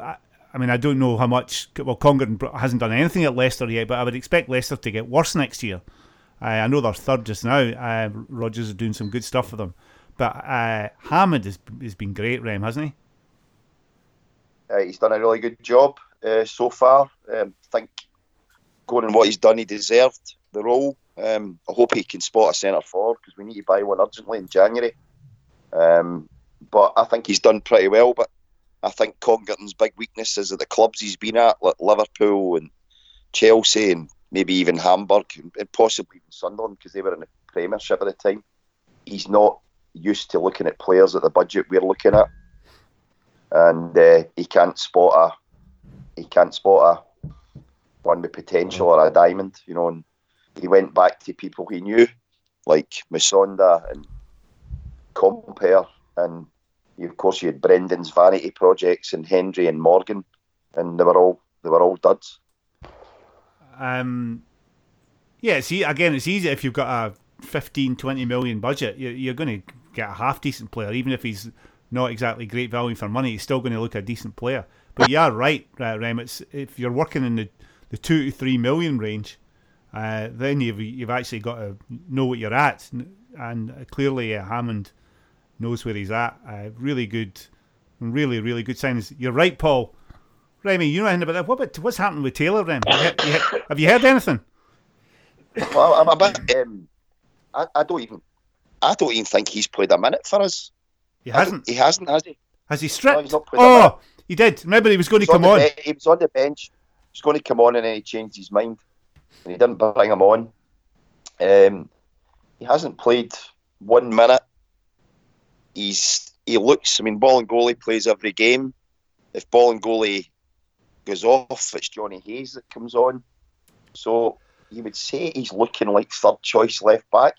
S2: I, mean, I don't know how much. Well, Congerton hasn't done anything at Leicester yet, but I would expect Leicester to get worse next year. Uh, I know they're third just now. Uh, Rodgers is doing some good stuff for them, but uh, Hammond has, has been great, Rem, hasn't he?
S3: Uh, he's done a really good job uh, so far. Um, I think going on what he's done, he deserved the role. Um, I hope he can spot a centre forward because we need to buy one urgently in January. Um, but I think he's done pretty well. But I think Congerton's big weakness is at the clubs he's been at, like Liverpool and Chelsea and maybe even Hamburg and possibly even Sunderland because they were in the Premiership at the time. He's not used to looking at players at the budget we're looking at, and uh, he can't spot a he can't spot a one with potential or a diamond, you know. And he went back to people he knew, like Musonda and Compper, and of course you had Brendan's vanity projects and Hendry and Morgan, and they were all they were all duds.
S2: Um, yeah, see, again, it's easy if you've got a 15, 20 million budget. You're, you're going to get a half decent player, even if he's not exactly great value for money. He's still going to look a decent player. But you are right, uh, Rem. It's if you're working in the the two to three million range, uh, then you've you've actually got to know what you're at, and clearly uh, Hammond knows where he's at. Uh, really good, really really good signs. You're right, Paul. Remy, you know anything about that? What about what's happening with Taylor? Rem, have you, have you heard anything?
S3: Well, I'm a bit. Um, I, I don't even. I don't even think he's played a minute for us.
S2: He hasn't.
S3: He hasn't, has he?
S2: Has he stripped? No, oh, he did. Remember, he was going he to come on.
S3: on. Be- he was on the bench He was going to come on and then he changed his mind and he didn't bring him on. Um, he hasn't played one minute. He's he looks. I mean, Bolingoli plays every game. If Bolingoli goes off, it's Johnny Hayes that comes on. So you would say he's looking like third choice left back.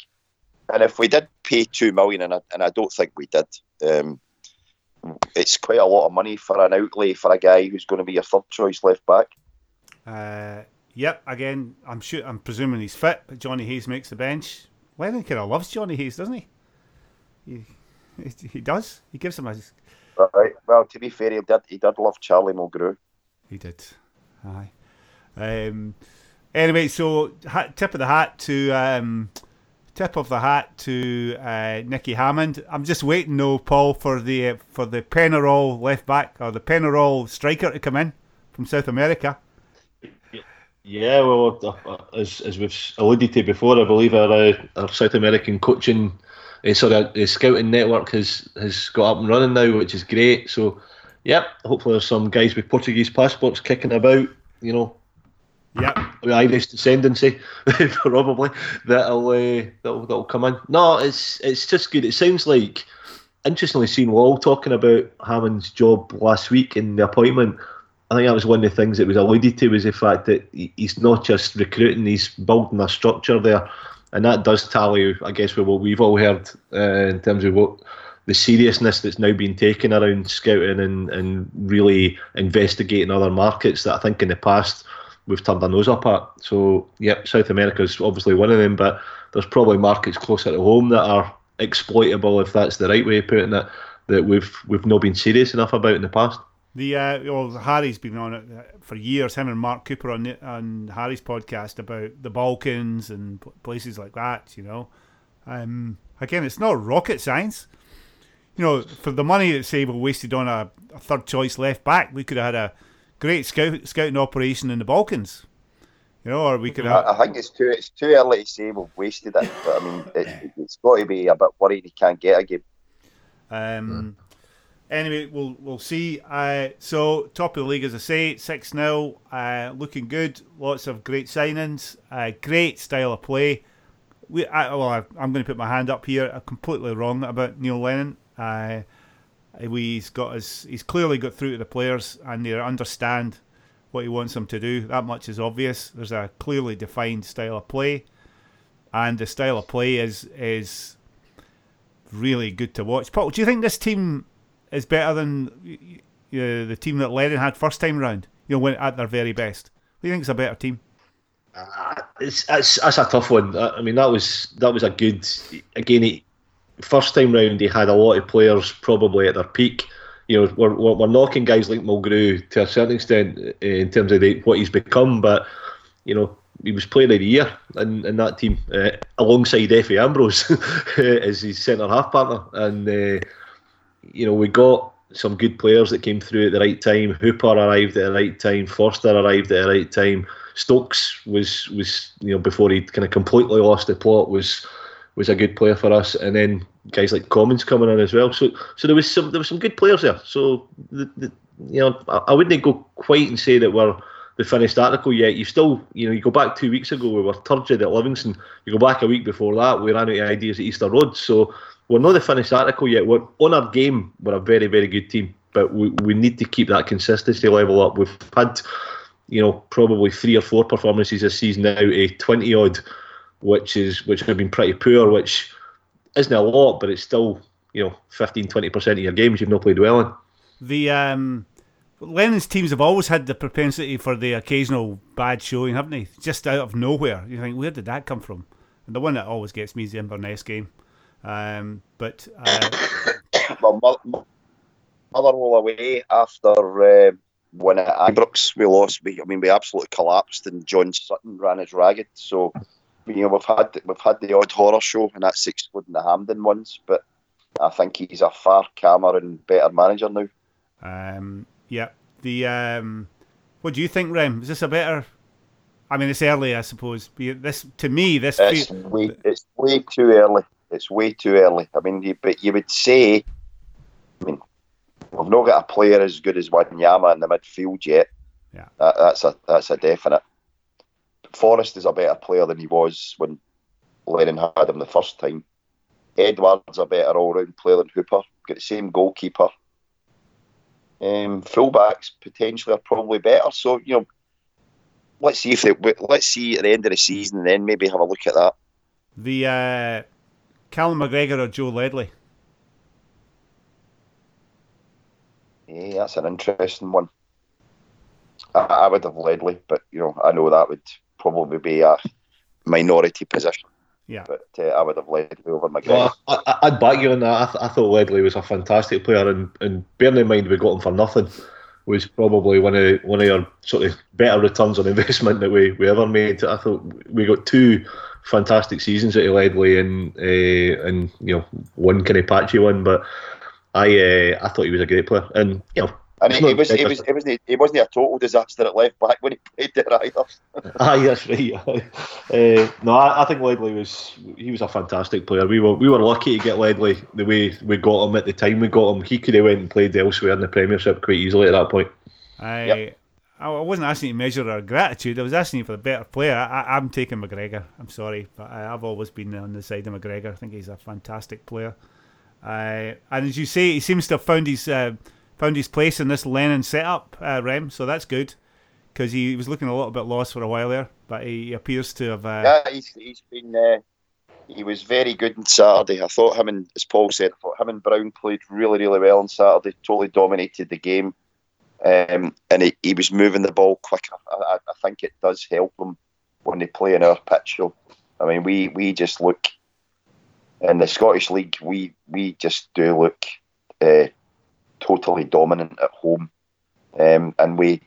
S3: And if we did pay two million, and I, and I don't think we did, um, it's quite a lot of money for an outlay for a guy who's going to be a third choice left back.
S2: Uh, yep. Again, I'm sure. I'm presuming he's fit. But Johnny Hayes makes the bench. Lennon kind of loves Johnny Hayes, doesn't he? He, he does. He gives him a.
S3: Right. Well, to be fair, he did. He did love Charlie Mulgrew.
S2: He did. Aye. Um, anyway, so hat, tip of the hat to um, tip of the hat to uh, Nicky Hammond. I'm just waiting, though, Paul, for the for the Penarol left back or the Penarol striker to come in from South America.
S4: Yeah, well, uh, as, as we've alluded to before, I believe our, uh, our South American coaching, uh, sorry, uh, scouting network has has got up and running now, which is great. So, yeah, hopefully there's some guys with Portuguese passports kicking about, you know.
S2: Yeah,
S4: with Irish descendancy, probably that'll, uh, that'll that'll come in. No, it's it's just good. It sounds like interestingly seen Wall talking about Hammond's job last week in the appointment I think that was one of the things that was alluded to was the fact that he's not just recruiting; he's building a structure there, and that does tally, I guess, with what we've all heard uh, in terms of what the seriousness that's now been taken around scouting and, and really investigating other markets that I think in the past we've turned our nose up at. So, yep, South America is obviously one of them, but there's probably markets closer to home that are exploitable, if that's the right way of putting it, that we've we've not been serious enough about in the past.
S2: The uh, well, Harry's been on it uh, for years. Him and Mark Cooper on the, on Harry's podcast about the Balkans and places like that. You know, um, again, it's not rocket science. You know, for the money that Sable wasted on a, a, third choice left back, we could have had a great scout, scouting operation in the Balkans. You know, or we could. Have...
S3: I, think it's too it's too early to say we've wasted it, but I mean, it, has got to be a bit worried he can't get a game.
S2: Um, Anyway, we'll we'll see. Uh, so top of the league, as I say, six 0 uh, looking good. Lots of great signings. Uh, great style of play. We, I, well, I, am going to put my hand up here. I'm completely wrong about Neil Lennon. Uh, he's got his, he's clearly got through to the players, and they understand what he wants them to do. That much is obvious. There's a clearly defined style of play, and the style of play is is really good to watch. Paul, do you think this team is better than uh, the team that Lennon had first time round? You know, at their very best. Do you think it's a better team?
S4: Uh, it's, it's that's a tough one. I mean, that was that was a good again. First time round, he had a lot of players probably at their peak. You know, we're, we're knocking guys like Mulgrew to a certain extent eh, in terms of the, what he's become, but you know, he was player of the year in, in that team uh, alongside Efe Ambrose as his centre half partner, and uh, you know, we got some good players that came through at the right time. Hooper arrived at the right time. Forster arrived at the right time. Stokes was was you know before he kind of completely lost the plot was was a good player for us, and then guys like Commons coming in as well. So so there was some there was some good players there. So the, the, you know I, I wouldn't go quite and say that we're the finished article yet. You still, you know, you go back two weeks ago, we were turgid at Livingston. You go back a week before that, we ran out of ideas at Easter Road. So we're not the finished article yet. We're on our game. We're a very, very good team, but we, we need to keep that consistency level up. We've had, you know, probably three or four performances this season now, a twenty odd, which is which have been pretty poor, which isn't a lot, but it's still, you know, 15, 20 percent of your games you've not played well in.
S2: The um Lennon's teams have always had the propensity for the occasional bad showing, haven't they? Just out of nowhere. You think, where did that come from? And the one that always gets me is the Inverness game. Um, but uh,
S3: well, Motherwell away after uh, when at Ibrox we lost. We, I mean, we absolutely collapsed, and John Sutton ran us ragged. So, you know, we've had we've had the odd horror show, and that's excluding the Hampden ones. But I think he's a far calmer and better manager now.
S2: Um, yeah. The um, what do you think, Rem? Is this a better? I mean, it's early, I suppose. This to me, this
S3: it's, fe- way, it's way too early. It's way too early. I mean, you, but you would say, I mean, we've not got a player as good as Wanyama in the midfield yet.
S2: Yeah,
S3: that, that's a that's a definite. Forrest is a better player than he was when Lennon had him the first time. Edouard's a better all-round player than Hooper. Got the same goalkeeper. Um, fullbacks potentially are probably better. So you know, let's see if they let's see at the end of the season, and then maybe have a look at that.
S2: The uh, Callum McGregor or Joe Ledley.
S3: Yeah, that's an interesting one. I, I would have Ledley, but you know, I know that would probably be a minority position.
S2: Yeah.
S3: But uh, I would have Ledley over McGregor.
S4: Well, I, would back you on that. I, th- I, thought Ledley was a fantastic player, and, and bearing in mind we got him for nothing, was probably one of one of your sort of better returns on investment that we, we ever made. I thought we got two fantastic seasons out of Ledley, and uh, and you know one kind of patchy one, but I uh, I thought he was a great player, and you know
S3: and he, he, was, he was, he wasn't, he wasn't a total disaster at left back when he played there either.
S4: Aye, that's right. uh, no, I, I, think Ledley was, he was a fantastic player. We were, we were lucky to get Ledley the way we got him at the time we got him. He could have went and played elsewhere in the Premiership quite easily at that point.
S2: I, yep. I wasn't asking you to measure our gratitude. I was asking you for the better player. I, am taking McGregor. I'm sorry, but I, have always been on the side of McGregor. I think he's a fantastic player. Uh, and as you say, he seems to have found his uh, found his place in this Lennon setup, uh, Rem. So that's good because he was looking a little bit lost for a while there, but he appears to have. Uh...
S3: Yeah, he's, he's been. Uh, he was very good on Saturday. I thought him and, as Paul said, I thought him and Brown played really, really well on Saturday. Totally dominated the game, um, and he, he was moving the ball quicker. I, I think it does help them when they play in our pitch. So, I mean, we we just look in the Scottish League. We we just do look uh, totally dominant at home, um, and we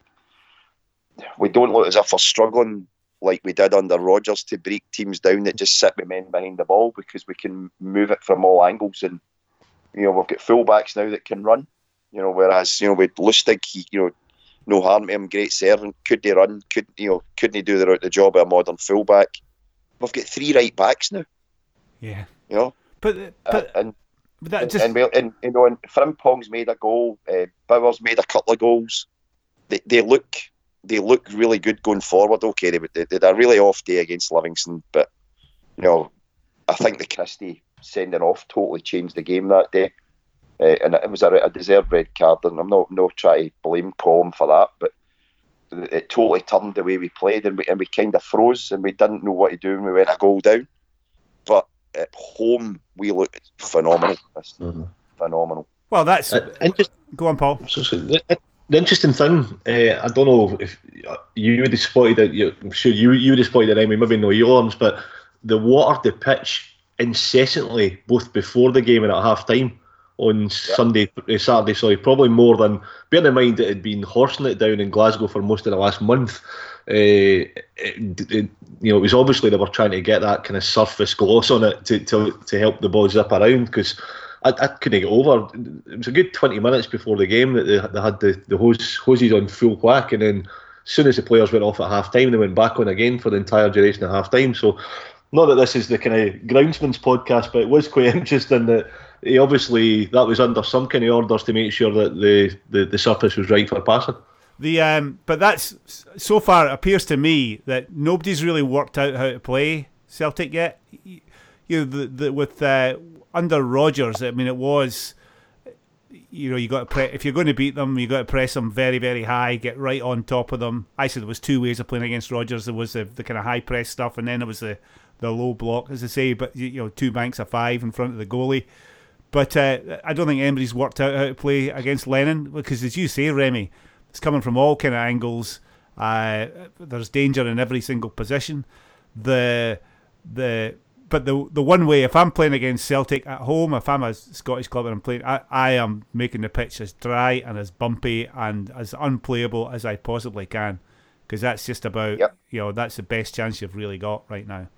S3: we don't look as if we're struggling like we did under Rodgers to break teams down that just sit with men behind the ball because we can move it from all angles and you know we've got fullbacks now that can run. You know, whereas you know with Lustig, he, you know, no harm to him, great servant. Could he run? Could you know? Couldn't he do the, the job of a modern fullback? We've got three right backs now.
S2: Yeah.
S3: You know,
S2: but but
S3: uh, and
S2: but that
S3: just... and, and, and you know, and Frimpong's made a goal. Uh, Bowers made a couple of goals. They, they look they look really good going forward. Okay, they, they, they had a really off day against Livingston, but you know, I think the Christie sending off totally changed the game that day. Uh, and it was a, a, deserved red card, and I'm not no trying to blame Colin for that, but it totally turned the way we played, and we and we kind of froze, and we didn't know what to do, and we went a goal down. But at home we look phenomenal.
S4: Mhm.
S3: Phenomenal.
S2: Well, that's
S4: Uh, and just
S2: go on, Paul.
S4: So, so the, the interesting thing, uh, I don't know if you would have spotted it. You, I'm sure you you would have spotted it. I mean, maybe no Elarms, but the water the pitch incessantly, both before the game and at half time on Sunday, uh, Saturday. Sorry, probably more than. Bear in mind it had been horsing it down in Glasgow for most of the last month. Uh, it, it, you know, it was obviously they were trying to get that kind of surface gloss on it to to, to help the ball zip around because I, I couldn't get over. It was a good 20 minutes before the game that they, they had the, the hose, hoses on full whack, and then as soon as the players went off at half time, they went back on again for the entire duration of half time. So, not that this is the kind of groundsman's podcast, but it was quite interesting that he obviously that was under some kind of orders to make sure that the, the, the surface was right for passing.
S2: The um, but that's so far it appears to me that nobody's really worked out how to play Celtic yet. You know, the, the, with uh, under Rodgers, I mean, it was you know you got to pre- if you're going to beat them, you got to press them very very high, get right on top of them. I said there was two ways of playing against Rodgers. There was the, the kind of high press stuff, and then there was the the low block, as I say. But you know, two banks of five in front of the goalie. But uh, I don't think Emery's worked out how to play against Lennon because, as you say, Remy, it's coming from all kind of angles. Uh, there's danger in every single position. The the but the the one way if I'm playing against Celtic at home, if I'm a Scottish club and I'm playing, I, I am making the pitch as dry and as bumpy and as unplayable as I possibly can, because that's just about
S3: Yep.
S2: you know that's the best chance you've really got right now.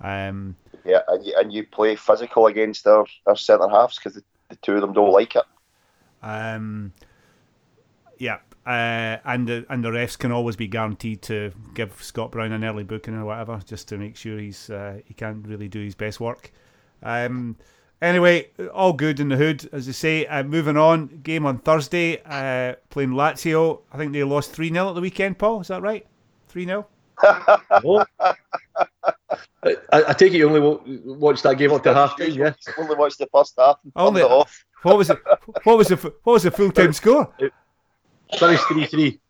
S2: Um,
S3: Yeah, and you, and you play physical against our, our centre halves because the, the two of them don't like it.
S2: Um, yeah, uh, and the and the refs can always be guaranteed to give Scott Brown an early booking or whatever, just to make sure he's uh, he can't really do his best work. Um, anyway, all good in the hood, as they say. Uh, moving on, game on Thursday, uh, playing Lazio. I think they lost three 0 at the weekend. Paul, is that right? Three 0
S4: Oh. I, I take it you only watched that game up to half time, yeah?
S3: Only watched the first half and
S2: Only-
S3: it off.
S2: What was it? What was the what was the full time score?
S4: Finished 3 3.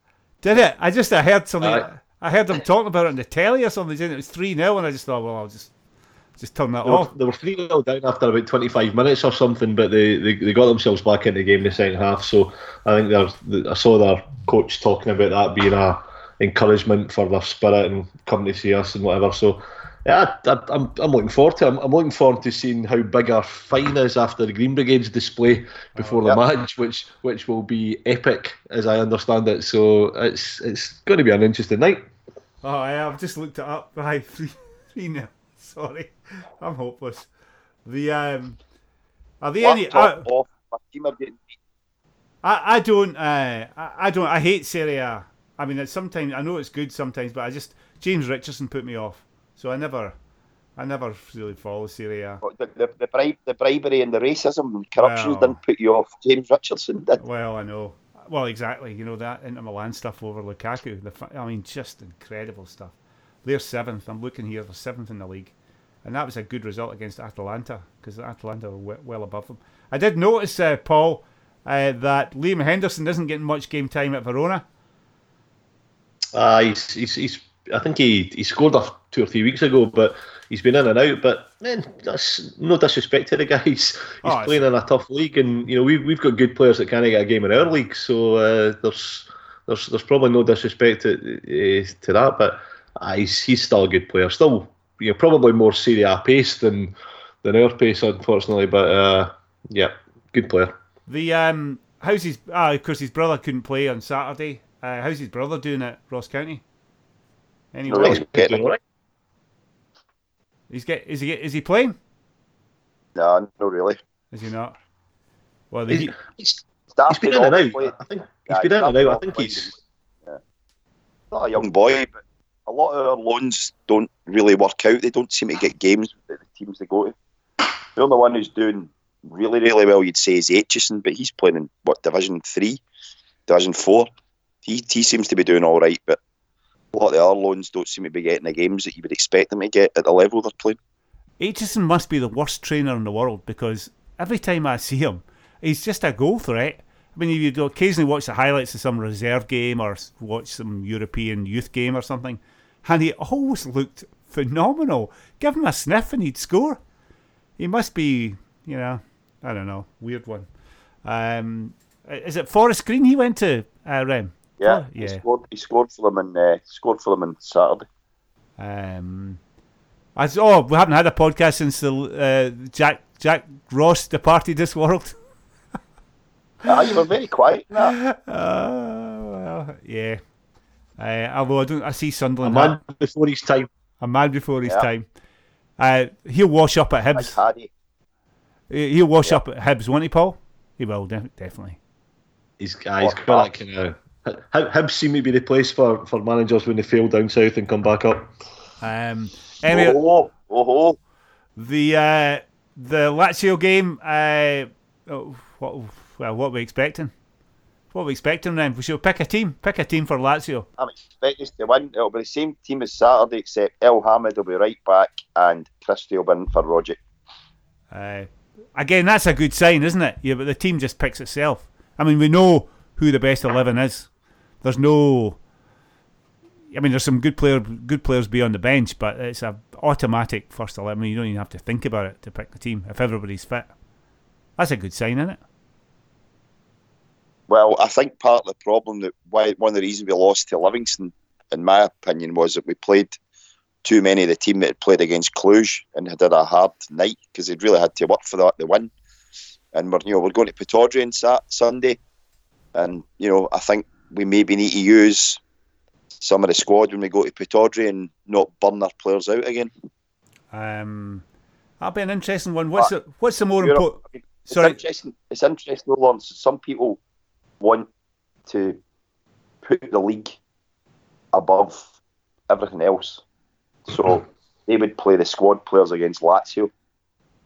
S2: Did it? I just I heard something.
S4: Aye.
S2: I heard them talking about it on the telly or something. and It was three 0 and I just thought, well, I'll just just turn that
S4: They were,
S2: off.
S4: they were 3 0 down after about 25 minutes or something, but they, they, they got themselves back into the game in the second half. So I think there's, I saw their coach talking about that being a encouragement for their spirit and coming to see us and whatever. So yeah, I, I, I'm, I'm looking forward to it. I'm, I'm looking forward to seeing how big our fine is after the Green Brigade's display before the
S3: Yep.
S4: match, which which will be epic as I understand it. So it's it's going to be an interesting night.
S2: Oh, I, I've just looked it up. Right, three three 0 Sorry, I'm hopeless. The um, are there any? I,
S3: Laptop off. My team are getting beat.
S2: I, I don't. Uh, I, I don't. I hate Serie A. I mean, it's sometimes I know it's good sometimes, but I just James Richardson put me off, so I never, I never really follow Serie A.
S3: But The, the, the, bribe, the bribery and the racism and corruption
S2: Well.
S3: didn't put you off. James Richardson did.
S2: Well, I know. Well, exactly. You know that Inter Milan stuff over Lukaku. The I mean, just incredible stuff. They're seventh. I'm looking here. They're seventh in the league, and that was a good result against Atalanta because Atalanta were well above them. I did notice, uh, Paul, uh, that Liam Henderson isn't getting much game time at Verona.
S4: Uh, he's, he's, he's, I think he, he scored a, two or three weeks ago, but he's been in and out. But man, that's no disrespect to the guy. He's, he's
S2: Oh,
S4: playing in a tough league, and you know we've we've got good players that can't get a game in our league. So uh, there's there's there's probably no disrespect to uh, to that, but uh, he's he's still a good player. Still, you know, probably more Serie A pace than than our pace, unfortunately. But uh, yeah, good player.
S2: The um, how's his? Ah, of course, his brother couldn't play on Saturday. Uh, how's his brother doing at Ross County? Anyway,
S3: Really?
S4: He's getting all right.
S2: he's get is he is he playing?
S3: No, not really.
S2: Is he not? Well,
S4: He's,
S2: the,
S4: he's, he's
S3: Started
S4: been in and
S3: off
S4: out.
S3: playing-
S4: I think he's
S3: Yeah,
S4: been in and
S3: started
S4: out. I think
S3: playing-
S4: he's.
S3: yeah. not a young boy, but a lot of our loans don't really work out. They don't seem to get games with the teams they go to. The only one who's doing really, really well, you'd say, is Aitchison, but he's playing in what Division Three, Division Four. He he seems to be doing all right, but a lot of the other loans don't seem to be getting the games that you would expect them to get at the level they're playing.
S2: Aitchison must be the worst trainer in the world because every time I see him, he's just a goal threat. I mean, you'd occasionally watch the highlights of some reserve game or watch some European youth game or something, and he always looked phenomenal. Give him a sniff and he'd score. he must be, you know, I don't know, weird one. Um, is it Forest Green he went to, uh, Rem?
S3: Yeah,
S2: Oh,
S3: he scored. He scored for them and uh, scored for them on Saturday.
S2: Um, I, oh, we haven't had a podcast since the uh, Jack Jack Ross departed this world.
S3: ah, you were very quiet. in that.
S2: Uh, well, yeah. Uh, although I don't, I see Sunderland.
S4: A
S2: Sunderland.
S4: man before his time.
S2: a man before his
S3: Yeah.
S2: time. Uh, he'll wash up at
S3: Like
S2: Hibs.
S3: Paddy.
S2: He- He'll wash
S3: Yeah.
S2: up at Hibs, won't he, Paul? He will, de- definitely.
S4: He's, uh, he's got that kind of. Hibs seem to be the place for, for managers when they fail down south and come back up.
S2: Um, anyway,
S3: Oh, oh, oh.
S2: the uh, the Lazio game. Uh, oh, what, well, what are we expecting? What are we expecting then? We should pick a team. Pick a team for Lazio.
S3: I'm expecting us to win. It'll be the same team as Saturday, except Elhamed will be right back and Christie will be in for Roger.
S2: Uh, again, that's a good sign, isn't it? Yeah, but the team just picks itself. I mean, we know who the best eleven is. There's no. I mean, there's some good player, good players be on the bench, but it's a automatic first eleven. You don't even have to think about it to pick the team if everybody's fit. That's a good sign, isn't it?
S3: Well, I think part of the problem that why one of the reasons we lost to Livingston, in my opinion, was that we played too many of the team that had played against Cluj and had had a hard night because they'd really had to work for that to win. And we're you know we're going to Pittodrie on Sunday, and you know I think we maybe need to use some of the squad when we go to Pittodrie and not burn our players out again.
S2: Um, that'll be an interesting one. What's the what's the more important?
S3: I mean, it's
S2: Sorry.
S3: interesting. It's interesting, Lawrence. Some people want to put the league above everything else, so they would play the squad players against Lazio,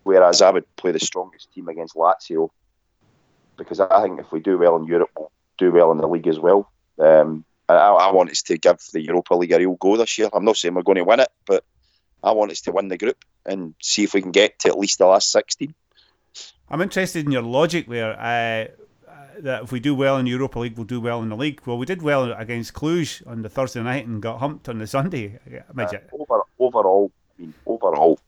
S3: whereas I would play the strongest team against Lazio, because I think if we do well in Europe, we'll do well in the league as well. Um, I, I want us to give the Europa League a real go this year. I'm not saying we're going to win it, but I want us to win the group and see if we can get to at least the last 16.
S2: I'm interested in your logic there. Uh, uh, that if we do well in Europa League, we'll do well in the league. Well, we did well against Cluj on the Thursday night and got humped on the Sunday. Midget.
S3: Over, overall, I mean, overall,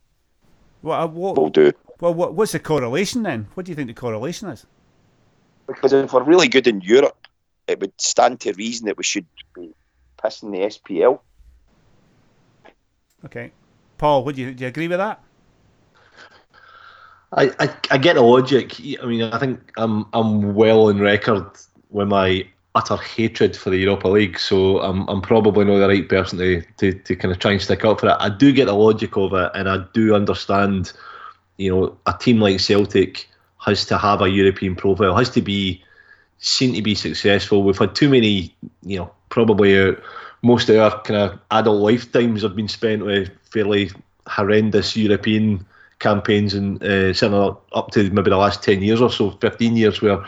S2: What, uh, what,
S3: we'll do.
S2: well, what, what's the correlation then? What do you think the correlation is?
S3: Because if we're really good in Europe, it would stand to reason that we should be pissing the SPL.
S2: Okay, Paul, would you do you agree with that?
S4: I, I, I get the logic. I mean, I think I'm I'm well on record with my utter hatred for the Europa League, so I'm I'm probably not the right person to, to, to kind of try and stick up for it. I do get the logic of it, and I do understand. You know, a team like Celtic has to have a European profile, has to be seen to be successful. We've had too many, you know, probably uh, most of our kind of adult lifetimes have been spent with fairly horrendous European campaigns and uh, certainly up to maybe the last 10 years or so, 15 years, where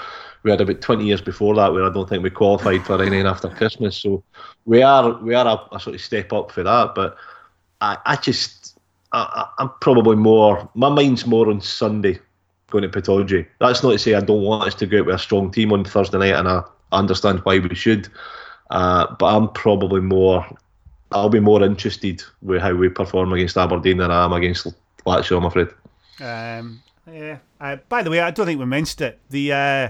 S4: we had about 20 years before that where I don't think we qualified for anything after Christmas. So we are we are a, a sort of step up for that. But I, I just, I, I'm probably more, my mind's more on Sunday going to Pittodrie. That's not to say I don't want us to go out with a strong team on Thursday night, and I understand why we should. Uh, but I'm probably more, I'll be more interested with how we perform against Aberdeen than I am against Lazio, I'm afraid.
S2: Um, yeah. Uh, by the way, I don't think we mentioned it. The uh,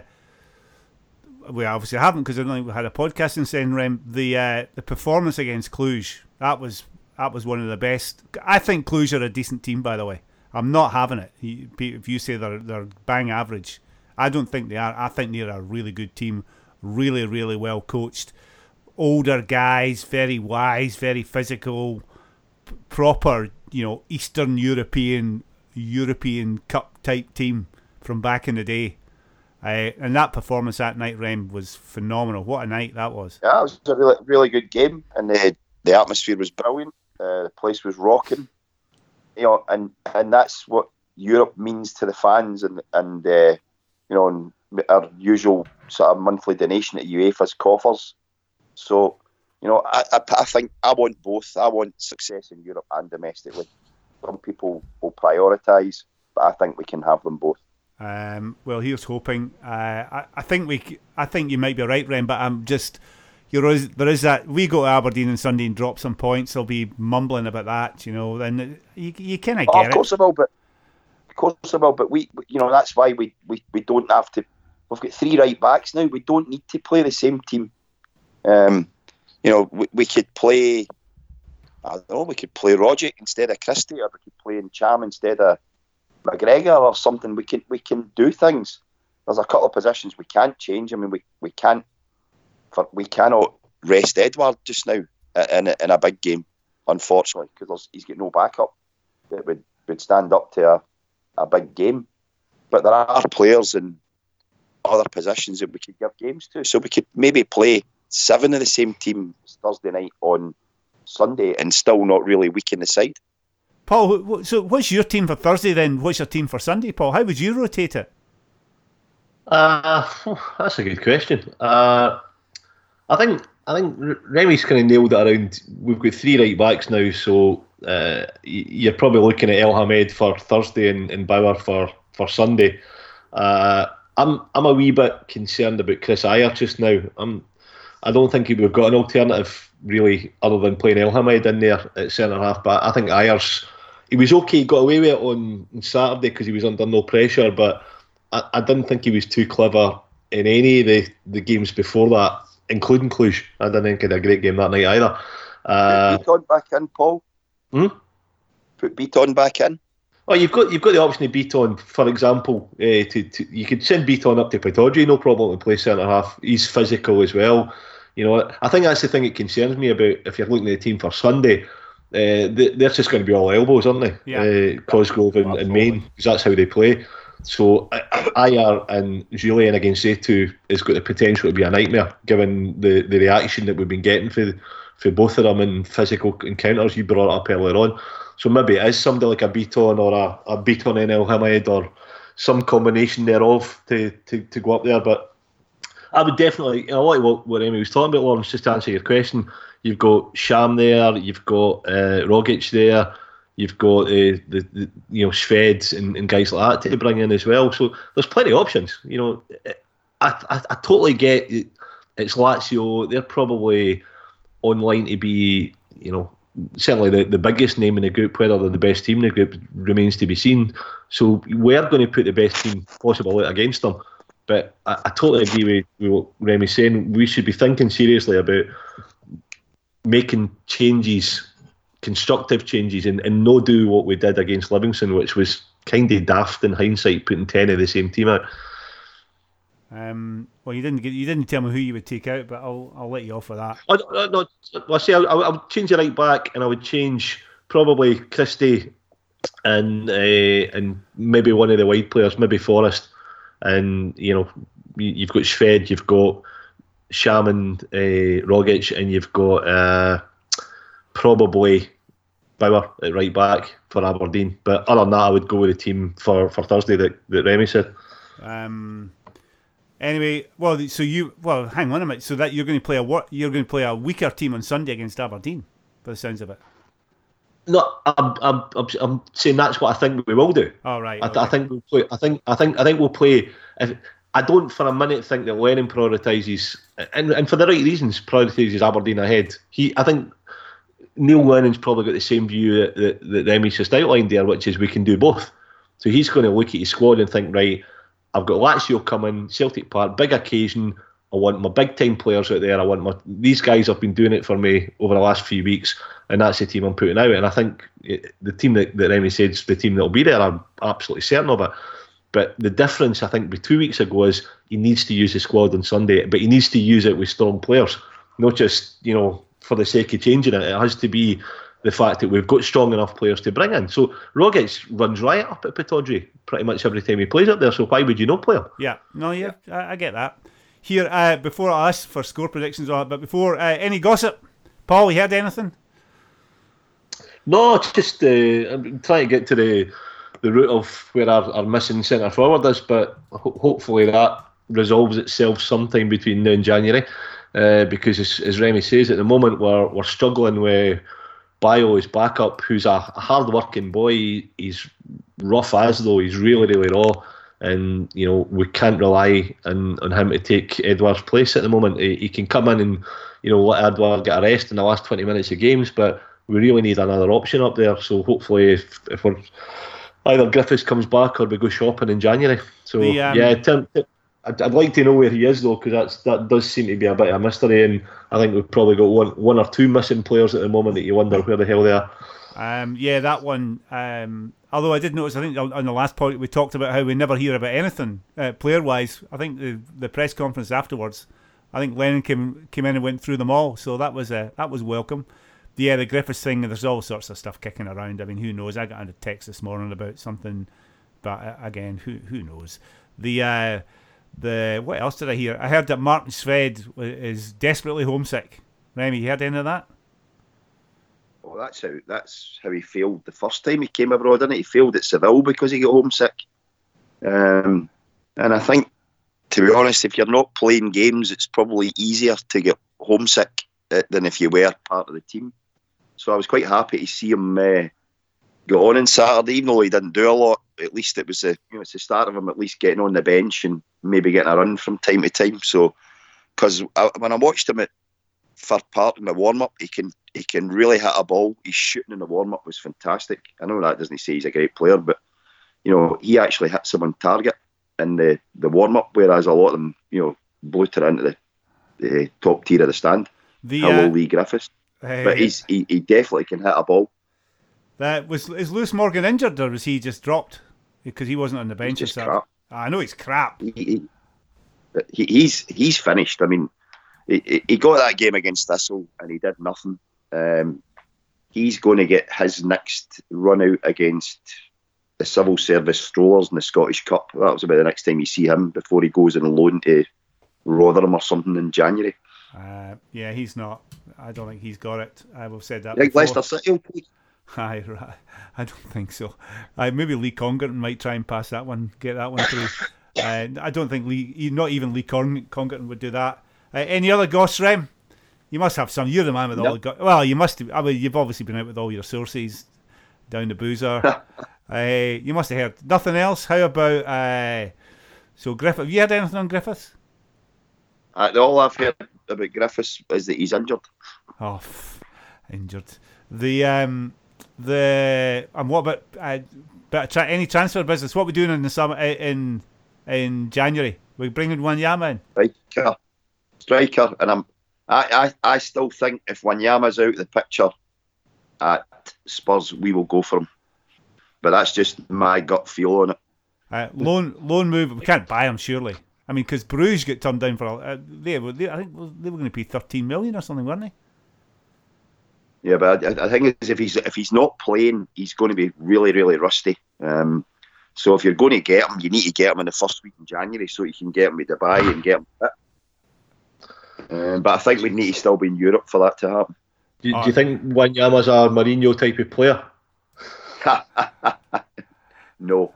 S2: we obviously haven't because I don't think we had a podcast in saying Rem. The uh, the performance against Cluj that was that was one of the best. I think Cluj are a decent team. By the way, I'm not having it. If you say they're they're bang average, I don't think they are. I think they're a really good team, really really well coached, older guys, very wise, very physical, proper you know Eastern European European Cup type team from back in the day. Uh, and that performance that night, Rem, was phenomenal. What a night that was.
S3: Yeah, it was a really, really good game, and the the atmosphere was brilliant. Uh, the place was rocking, you know, and and that's what Europe means to the fans, and and uh, you know, and our usual sort of monthly donation at UEFA's coffers. So, you know, I, I, I think I want both. I want success in Europe and domestically. Some people will prioritise, but I think we can have them both.
S2: Um, well, here's hoping. Uh, I, I think we. I think you might be right, Rem, but I'm just. There is, there is that we go to Aberdeen on Sunday and drop some points. They'll be mumbling about that, you know. Then you, you kind of
S3: Oh,
S2: get
S3: of
S2: it.
S3: course I will, but of course I will. But we, you know, that's why we, we, we don't have to. We've got three right backs now. We don't need to play the same team. Um, you know, we, we could play. I don't know. We could play Rogic instead of Christie, or we could play Ntcham instead of McGregor, or something. We can we can do things. There's a couple of positions we can't change. I mean, we, we can't. For, we cannot rest Edouard just now in a, in a big game, unfortunately, because he's got no backup that would, would stand up to a, a big game. But there are players in other positions that we could give games to. So we could maybe play seven of the same team Thursday night on Sunday and still not really weaken the side.
S2: Paul, so what's your team for Thursday then? What's your team for Sunday, Paul? How would you rotate it?
S4: Uh, that's a good question. Uh, I think I think Remy's kind of nailed it around. We've got three right backs now, so uh, you're probably looking at Elhamed for Thursday and, and Bauer for for Sunday. Uh, I'm I'm a wee bit concerned about Chris Ajer just now. I'm I don't think we've got an alternative really other than playing Elhamed in there at centre half. But I think Ajer's he was okay. He got away with it on, on Saturday because he was under no pressure. But I, I didn't think he was too clever in any of the, the games before that, including Cluj. I didn't think he had a great game that night either.
S3: Uh, Put Bitton back in, Paul.
S4: Hmm?
S3: Put Bitton back in.
S4: Oh, you've got you've got the option of Bitton, for example. Uh, to, to you could send Bitton up to Pittodrie, no problem to play centre half. He's physical as well. You know, I think that's the thing that concerns me about if you're looking at the team for Sunday. Uh, they're just going to be all elbows, aren't they?
S2: Yeah.
S4: Uh, Cosgrove and, and Main, because that's how they play. So Ajer and Jullien against A2 has got the potential to be a nightmare, given the, the reaction that we've been getting for for both of them in physical encounters. You brought up earlier on. So maybe it is somebody like a Bitton or a, a Bitton in Elhamed or some combination thereof to, to, to go up there. But I would definitely, a lot of what, what Amy was talking about, Lawrence, just to answer your question, you've got Ntcham there, you've got uh, Rogic there, you've got uh, the, the you know Shved and, and guys like that to bring in as well. So there's plenty of options. You know, I, I, I totally get it. it's Lazio. They're probably online to be, you know, certainly the, the biggest name in the group, whether they're the best team in the group remains to be seen. So we're going to put the best team possible out against them. But I, I totally agree with, with what Remy's saying. We should be thinking seriously about making changes, constructive changes, and, and no do what we did against Livingston, which was kind of daft in hindsight, putting 10 of the same team out.
S2: Um, well, you didn't get, you didn't tell me who you would take out, but I'll I'll let you off for that.
S4: I, I, no, I say I, I, would change the right back, and I would change probably Christie and uh, and maybe one of the wide players, maybe Forrest, and you know you've got Shved, you've got Shaman, uh, Rogic, and you've got uh, probably Bauer at right back for Aberdeen. But other than that, I would go with the team for, for Thursday that, that Remy said.
S2: Um, Anyway, well, so you well, hang on a minute. So that you're going to play a what? You're going to play a weaker team on Sunday against Aberdeen, by the sounds of it.
S4: No, I'm, I'm, I'm, I'm saying that's what I think we will do.
S2: All oh, right.
S4: I, okay. I, think we'll play. I think, I think, I think we'll play. If, I don't for a minute think that Lennon prioritises, and, and for the right reasons, prioritises Aberdeen ahead. He, I think Neil Lennon's probably got the same view that, that, that Emmy's just outlined there, which is we can do both. So he's going to look at his squad and think, right, I've got Lazio coming, Celtic Park, big occasion. I want my big time players out there. I want my these guys have been doing it for me over the last few weeks, and that's the team I'm putting out. And I think it, the team that, that Remy said is the team that'll be there. I'm absolutely certain of it. But the difference, I think, with two weeks ago is he needs to use the squad on Sunday, but he needs to use it with strong players, not just you know for the sake of changing it. It has to be the fact that we've got strong enough players to bring in. So Rogic runs right up at Pittodrie pretty much every time he plays up there. So why would you not play him?
S2: Yeah, no, yeah, I, I get that. Here, uh, before I ask for score predictions, on but before uh, any gossip, Paul, you heard anything?
S4: No, just uh, I'm trying to get to the the root of where our, our missing centre forward is, but ho- hopefully that resolves itself sometime between now and January. Uh, because as, as Remy says, at the moment we're we're struggling with Bayo, his backup, who's a, a hard working boy. He's rough as though he's really, really raw. And, you know, we can't rely on, on him to take Edouard's place at the moment. He, he can come in and, you know, let Edouard get a rest in the last 20 minutes of games, but we really need another option up there. So hopefully, if, if we're either Griffiths comes back or we go shopping in January. So
S2: The, um,
S4: yeah, Tim, I'd, I'd like to know where he is though, because that does seem to be a bit of a mystery, and I think we've probably got one one or two missing players at the moment that you wonder where the hell they are.
S2: Um, yeah, that one. Um, although I did notice, I think on the last point we talked about how we never hear about anything uh, player wise. I think the the press conference afterwards, I think Lennon came came in and went through them all, so that was uh, that was welcome. Yeah, the Griffiths thing. There's all sorts of stuff kicking around. I mean, who knows? I got a text this morning about something, but uh, again, who who knows? The uh, the what else did I hear? I heard that Marian Shved is desperately homesick. Remy, you heard any of that?
S3: Well, that's how that's how he failed the first time he came abroad, didn't he? He failed at Seville because he got homesick. Um, and I think, to be honest, if you're not playing games, it's probably easier to get homesick uh, than if you were part of the team. So I was quite happy to see him uh, go on on Saturday, even though he didn't do a lot. At least it was the you know it's the start of him at least getting on the bench and maybe getting a run from time to time. So because when I watched him at Fir Park in the warm up, he can he can really hit a ball. His shooting in the warm up was fantastic. I know that doesn't say he's a great player, but you know he actually hits them on target in the the warm up, whereas a lot of them you know it into the, the top tier of the stand.
S2: The
S3: Hello,
S2: uh,
S3: Leigh Griffiths,
S2: uh,
S3: but he's he, he definitely can hit a ball.
S2: That was is Lewis Morgan injured or was he just dropped because he wasn't on the bench?
S3: just crap.
S2: I know he's crap.
S3: He, he, he- he's he's finished. I mean, he- he, got that game against Thistle and he did nothing. Um, he's going to get his next run out against the civil service strollers in the Scottish Cup. That was about the next time you see him before he goes on loan to Rotherham or something in January.
S2: Uh, yeah, he's not. I don't think he's got it. I've said that. Before.
S3: Leicester City will.
S2: Aye, right. I don't think so. Uh, maybe Lee Congerton might try and pass that one, get that one through. uh, I don't think Lee, not even Lee Con- Congerton would do that. Uh, any other goss, Rem? You must have some. You're the man with all the go- Well, you must. I mean, you've obviously been out with all your sources down the boozer. uh, you must have heard nothing else. How about uh, so Griffith? Have you heard anything on Griffiths?
S3: Uh, all I've heard about Griffiths is that he's injured.
S2: Oh, f- injured. The um, the and what about uh, but tra- any transfer business? What we doing in the summer uh, in in January? We bringing Wanyama in.
S3: striker, striker, and I'm. I, I, I still think if Wanyama's out of the picture at Spurs, we will go for him. But that's just my gut feel on it.
S2: Uh, loan loan move. We can't buy him surely. I mean, because Bruges get turned down for a- uh, they, were- they I think they were going to pay thirteen million or something, weren't they?
S3: Yeah, but I, I think is if he's if he's not playing, he's going to be really really rusty. Um, so if you're going to get him, you need to get him in the first week in January so you can get him with Dubai and get him fit. Um, but I think we need to still be in Europe for that to happen.
S4: Do, do you think Wanyama's a Mourinho type of player?
S3: no.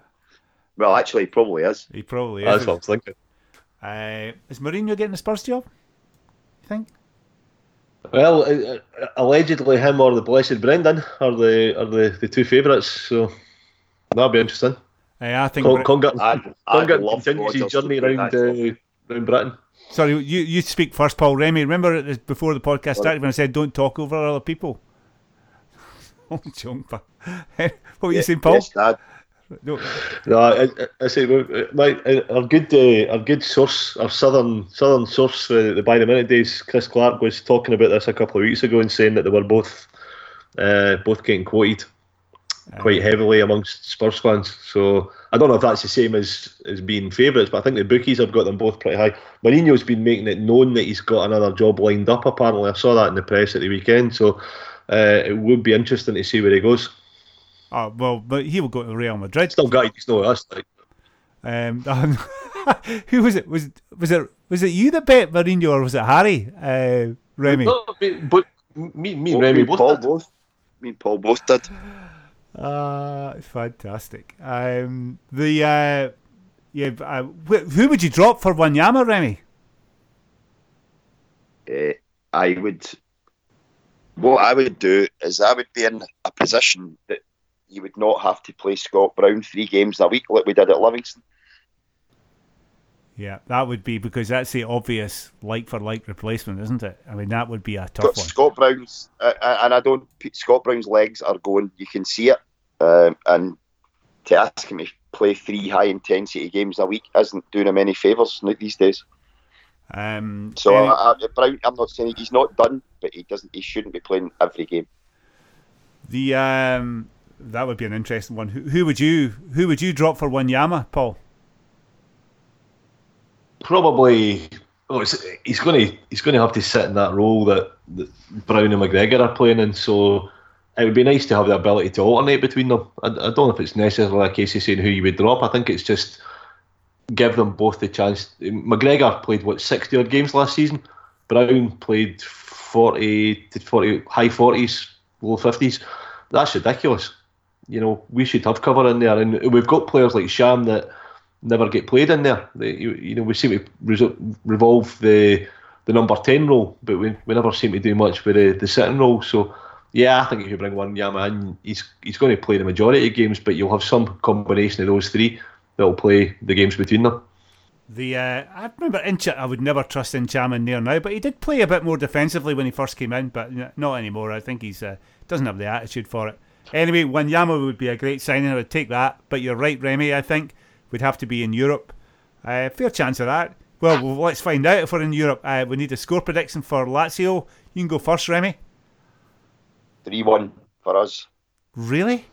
S3: Well, actually, he probably is.
S2: He probably is.
S4: That's
S2: is.
S4: what I was thinking.
S2: Uh, is Mourinho getting the Spurs job? You think?
S4: Well, uh, uh, allegedly him or the blessed Brendan are the are the, the two favourites. So that'll be interesting.
S2: Uh, I think.
S4: Con-
S2: Bre-
S4: Congerton
S3: I'd, I'd
S4: Congerton
S3: love
S4: continues his journey around uh, around Britain.
S2: Sorry, you you speak first, Paul Remy. Remember before the podcast started when I said don't talk over other people. Oh, joke, but what were you saying, Paul?
S3: Yes, Dad.
S2: No,
S4: No, I, I, say uh, my uh, our good uh, our good source, our southern southern source, uh, the by the minute days, Chris Clark was talking about this a couple of weeks ago and saying that they were both uh, both getting quoted quite heavily amongst Spurs fans. So I don't know if that's the same as as being favourites, but I think the bookies have got them both pretty high. Mourinho's been making it known that he's got another job lined up. Apparently, I saw that in the press at the weekend. So uh, it would be interesting to see where he goes.
S2: Oh, well, but he will go to Real Madrid.
S4: Still got to know us. Like,
S2: Um, who was it? Was it was it was it you that bet Mourinho or was it Harry? Uh, Remy.
S4: No, but me, me and
S3: Me
S4: Remy
S3: and
S4: both.
S3: Paul
S4: did.
S3: both. Me and Paul both did.
S2: Uh, fantastic. Um, the uh, yeah, uh, wh- who would you drop for Wanyama, Remy?
S3: uh, I would. What I would do is I would be in a position that you would not have to play Scott Brown three games a week like we did at Livingston.
S2: Yeah, that would be because that's the obvious like for like replacement, isn't it? I mean, that would be a
S3: But
S2: tough one.
S3: Scott Brown's uh, uh, and I don't. Scott Brown's legs are going. You can see it, um, and to ask him to play three high intensity games a week isn't doing him any favours these days.
S2: Um,
S3: So
S2: any-
S3: I, I, Brown, I'm not saying he's not done, but he doesn't. He shouldn't be playing every game.
S2: the um, that would be an interesting one. Who, who would you who would you drop for Wanyama, Paul?
S4: Probably, oh, he's going to he's going to have to sit in that role that, that Brown and McGregor are playing in. So it would be nice to have the ability to alternate between them. I, I don't know if it's necessarily a case of saying who you would drop. I think it's just give them both the chance. McGregor played what sixty odd games last season. Brown played forty to forty high forties, low fifties. That's ridiculous. You know, we should have cover in there, and we've got players like Sham that never get played in there. They, you, you know, we seem to revolve the the number ten role, but we, we never seem to do much with the, the sitting role. So, yeah, I think if you bring Wanyama in, he's he's going to play the majority of games, but you'll have some combination of those three that'll play the games between them.
S2: The uh, I remember Inch. I would never trust Ntcham in there now, but he did play a bit more defensively when he first came in, but not anymore. I think he's uh, doesn't have the attitude for it. Anyway, Wanyama would be a great signing. I would take that. But you're right, Remy. I think We'd have to be in Europe. Uh, fair chance of that. Well, well, let's find out if we're in Europe. Uh, we need a score prediction for Lazio. You can go first, Remy.
S3: Three one for us.
S2: Really?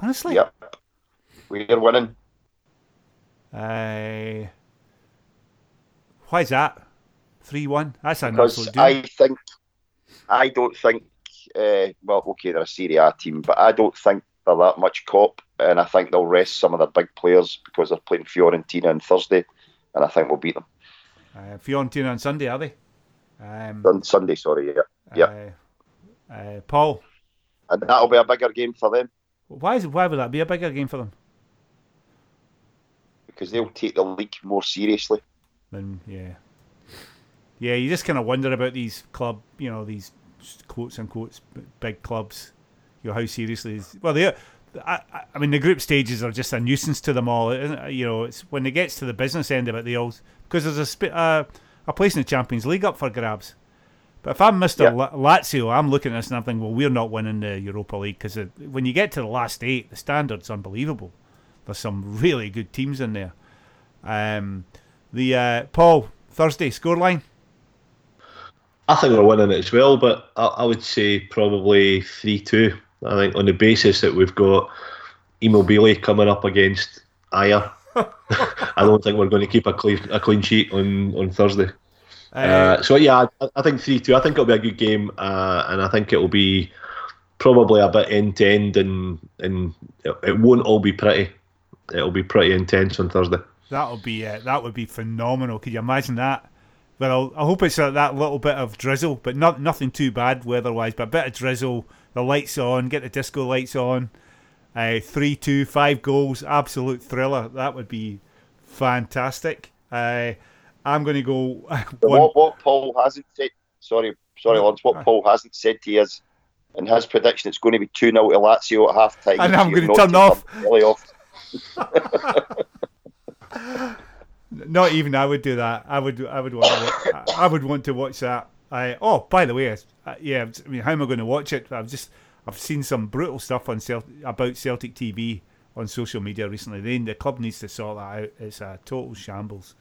S2: Honestly?
S3: Yep, we're winning.
S2: Uh, why is that? Three one. That's an
S3: because I think I don't think uh, well okay they're a Serie A team but I don't think they're that much cop and I think they'll rest some of their big players because they're playing Fiorentina on Thursday and I think we'll beat them
S2: Uh, Fiorentina on Sunday, are they? Um,
S3: on Sunday sorry yeah yeah
S2: Uh, uh, Paul,
S3: and that'll be a bigger game for them
S2: why is why would that be a bigger game for them?
S3: because they'll take the league more seriously
S2: Then yeah, yeah. You just kind of wonder about these club, you know, these quotes unquote big clubs. You know how seriously is well they. I, I- I mean, the group stages are just a nuisance to them all. You know, it's when it gets to the business end of it, they all because there's a sp- uh, a place in the Champions League up for grabs. But if I'm Mister
S3: Yeah.
S2: La- Lazio, I'm looking at this and I'm thinking, well, we're not winning the Europa League because when you get to the last eight, the standard's unbelievable. There's some really good teams in there. Um, the uh, Paul Thursday scoreline.
S4: I think we're winning it as well, but I, I would say probably 3 2. I think on the basis that we've got Immobile coming up against Ajer, I don't think we're going to keep a clean, a clean sheet on, on Thursday. Uh, so, yeah, I, I think 3 2. I think it'll be a good game, uh, and I think it'll be probably a bit end to end, and, and it, it won't all be pretty. It'll be pretty intense on Thursday.
S2: That'll be uh, that would be phenomenal. Could you imagine that? Well, I hope it's uh, that little bit of drizzle, but not nothing too bad weather-wise. But a bit of drizzle, the lights on, get the disco lights on. Uh, three, two, five goals, absolute thriller. That would be fantastic. Uh, I'm going to go one.
S3: what, what Paul hasn't said sorry sorry Lawrence what Paul hasn't said to you is in his prediction it's going to be 2 0 to Lazio at half time
S2: And I'm gonna turn off.
S3: Off
S2: Not even I would do that. I would. I would want. To, wa- I would want to watch that. I. Oh, by the way, uh, yeah. I mean, how am I going to watch it? I've just. I've seen some brutal stuff on Celt- about Celtic TV on social media recently. Then the club needs to sort that out. It's a total shambles.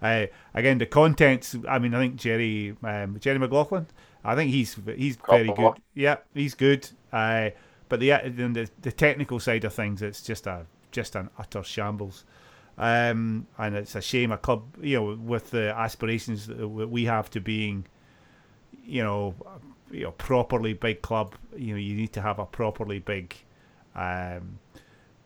S2: Uh, again, the contents. I mean, I think Jerry um, Jerry McLaughlin. I think he's he's very good. Yeah, he's good. Uh, but the, the the technical side of things, it's just a just an utter shambles. Um, and it's a shame a club, you know, with the aspirations that we have to being, you know, you know, properly big club. You know, you need to have a properly big, um,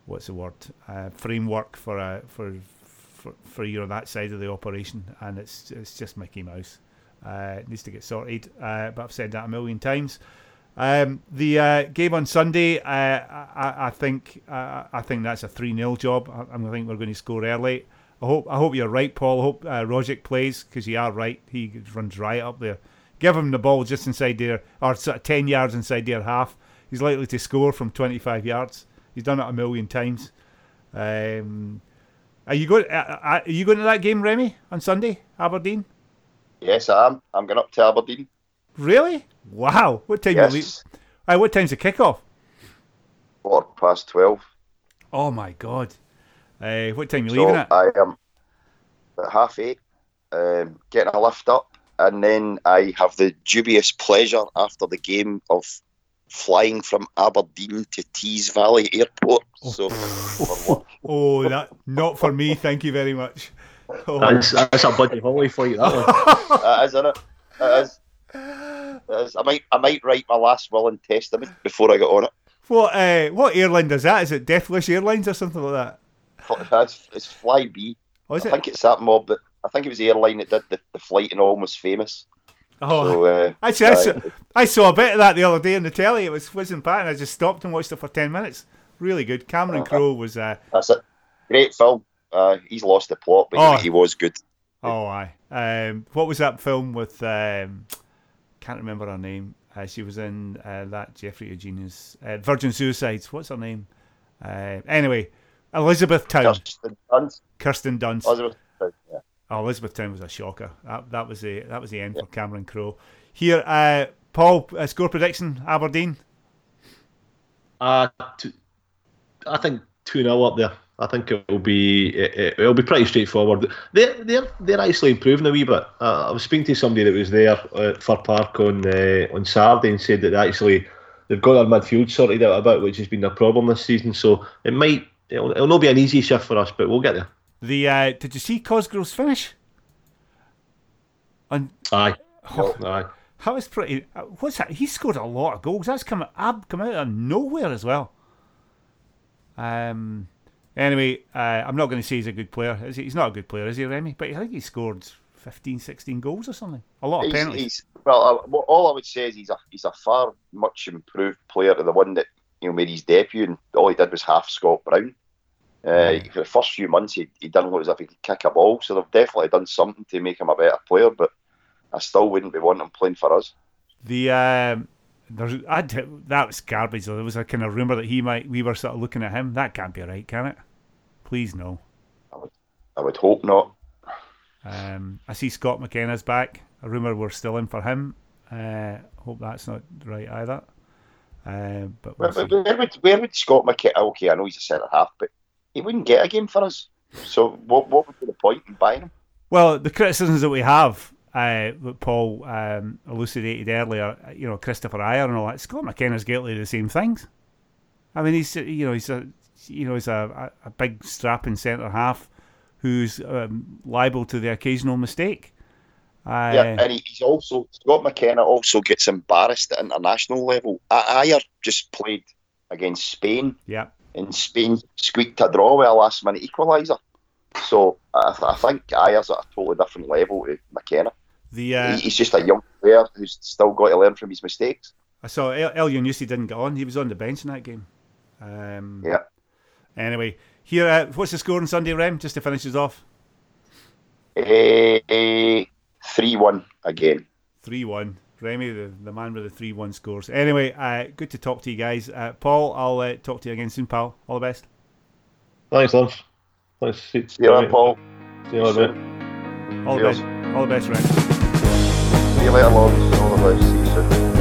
S2: what's the word, uh, framework for a for, for for you know that side of the operation, and it's it's just Mickey Mouse. Uh, it needs to get sorted. Uh, but I've said that a million times. Um, the uh, game on Sunday, uh, I, I- think uh, I think that's a three 0 job. I, I think we're going to score early. I hope I hope you're right, Paul. I hope uh, Rogic plays because you are right. He runs right up there. Give him the ball just inside there, or sort of ten yards inside their half. He's likely to score from twenty five yards. He's done it a million times. Um, are you going? Uh, uh, are you going to that game, Remy, on Sunday, Aberdeen?
S3: yes I am I'm going up to Aberdeen
S2: Really? Wow! What time you leave?
S3: yes
S2: Uh, what time's the kickoff?
S3: quarter past 12
S2: Oh my god! Uh, what time are you
S3: So
S2: leaving at?
S3: I am at half eight, um, getting a lift up, and then I have the dubious pleasure after the game of flying from Aberdeen to Tees Valley Airport. So.
S2: Oh, that not for me. Thank you very much. Oh,
S4: That's, that's a bloody holly flight, that one.
S3: That is, isn't it? It is. I might, I might write my last will and testament before I get on it.
S2: what uh, what airline does that? Is it Deathwish Airlines or something like that?
S3: It's, it's Flybe.
S2: Oh, is
S3: I
S2: it?
S3: think it's that mob that I think it was the airline that did the, the flight and almost famous.
S2: Oh,
S3: So uh,
S2: actually, I saw,
S3: uh,
S2: I saw a bit of that the other day on the telly. It was whizzing by, and I just stopped and watched it for ten minutes. Really good. Cameron
S3: Uh-huh.
S2: Crowe was. Uh,
S3: that's it. Great film. Uh, he's lost the plot, but
S2: Oh.
S3: he, he was good.
S2: oh, aye. Um, what was that film with? Um, can't remember her name. Uh, she was in uh, that Jeffrey Eugenides uh, Virgin Suicides. What's her name? Uh, anyway, Elizabethtown.
S3: Kirsten Dunst.
S2: Kirsten Dunst.
S3: Elizabeth, yeah.
S2: Oh, Elizabethtown was a shocker. That that was the that was the end for Cameron Crowe. Here, uh, Paul, uh, score prediction: Aberdeen.
S4: Uh, two, I think 2 0 up there. I think it'll be it, it'll be pretty straightforward. They're they're they're actually improving a wee bit. Uh, I was speaking to somebody that was there at Fir Park on uh, on Saturday and said that actually they've got their midfield sorted out a bit, which has been their problem this season. So it might it'll, it'll not be an easy shift for us, but we'll get there.
S2: The uh, did you see Cosgrove's finish? And
S4: Aye, aye.
S2: that was pretty. What's that? He scored a lot of goals. That's come ab come out of nowhere as well. Um. Anyway, uh, I'm not going to say he's a good player. Is he? He's not a good player, is he, Remy? But I think he scored 15, 16 goals or something. A lot of
S3: He's,
S2: penalties.
S3: he's well. Uh, all I would say is he's a he's a far much improved player to the one that you know made his debut, and all he did was half Scott Brown. Uh, For the first few months, he, he didn't look as if he could kick a ball, so they've definitely done something to make him a better player. But I still wouldn't be wanting him playing for us.
S2: The um, that was garbage. Though. There was a kind of rumor that he might. We were sort of looking at him. That can't be right, can it? Please no.
S3: I would hope not.
S2: Um, I see Scott McKenna's back. A rumor we're still in for him. Uh, hope that's not right either. Uh, but we'll
S3: Where, where, where would where would Scott McKenna? Okay, I know he's a centre half, but he wouldn't get a game for us. So what what would be the point in buying him?
S2: Well, the criticisms that we have, uh, that Paul um, elucidated earlier, you know, Kristoffer Ajer and all that. Scott McKenna's guilty of the same things. I mean, he's you know he's a you know he's a, a, big strapping centre half who's um, liable to the occasional mistake. Uh,
S3: Yeah, and he, he's also Scott McKenna also gets embarrassed at international level. Ajer just played against Spain,
S2: yeah.
S3: and Spain squeaked a draw with a last minute equaliser. So I, th- I think Ajer's at a totally different level to McKenna.
S2: The uh,
S3: He- he's just a young player who's still got to learn from his mistakes.
S2: I saw El, Elyounoussi didn't get on. He was on the bench in that game. Um,
S3: Yeah.
S2: Anyway, here, uh, what's the score on Sunday, Rem? Just to finish us off,
S3: Three one again.
S2: three one. Remy, the, the man with the three one scores. Anyway, uh, good to talk to you guys. Uh, Paul, I'll uh, talk to you again soon, pal. All the best.
S4: Thanks, Lance. Thanks. See,
S3: See you later, Paul.
S4: See you later, mate.
S2: All the
S3: Cheers.
S2: best. All the best, Rem.
S3: See you later, Lawrence. All the best. See you soon.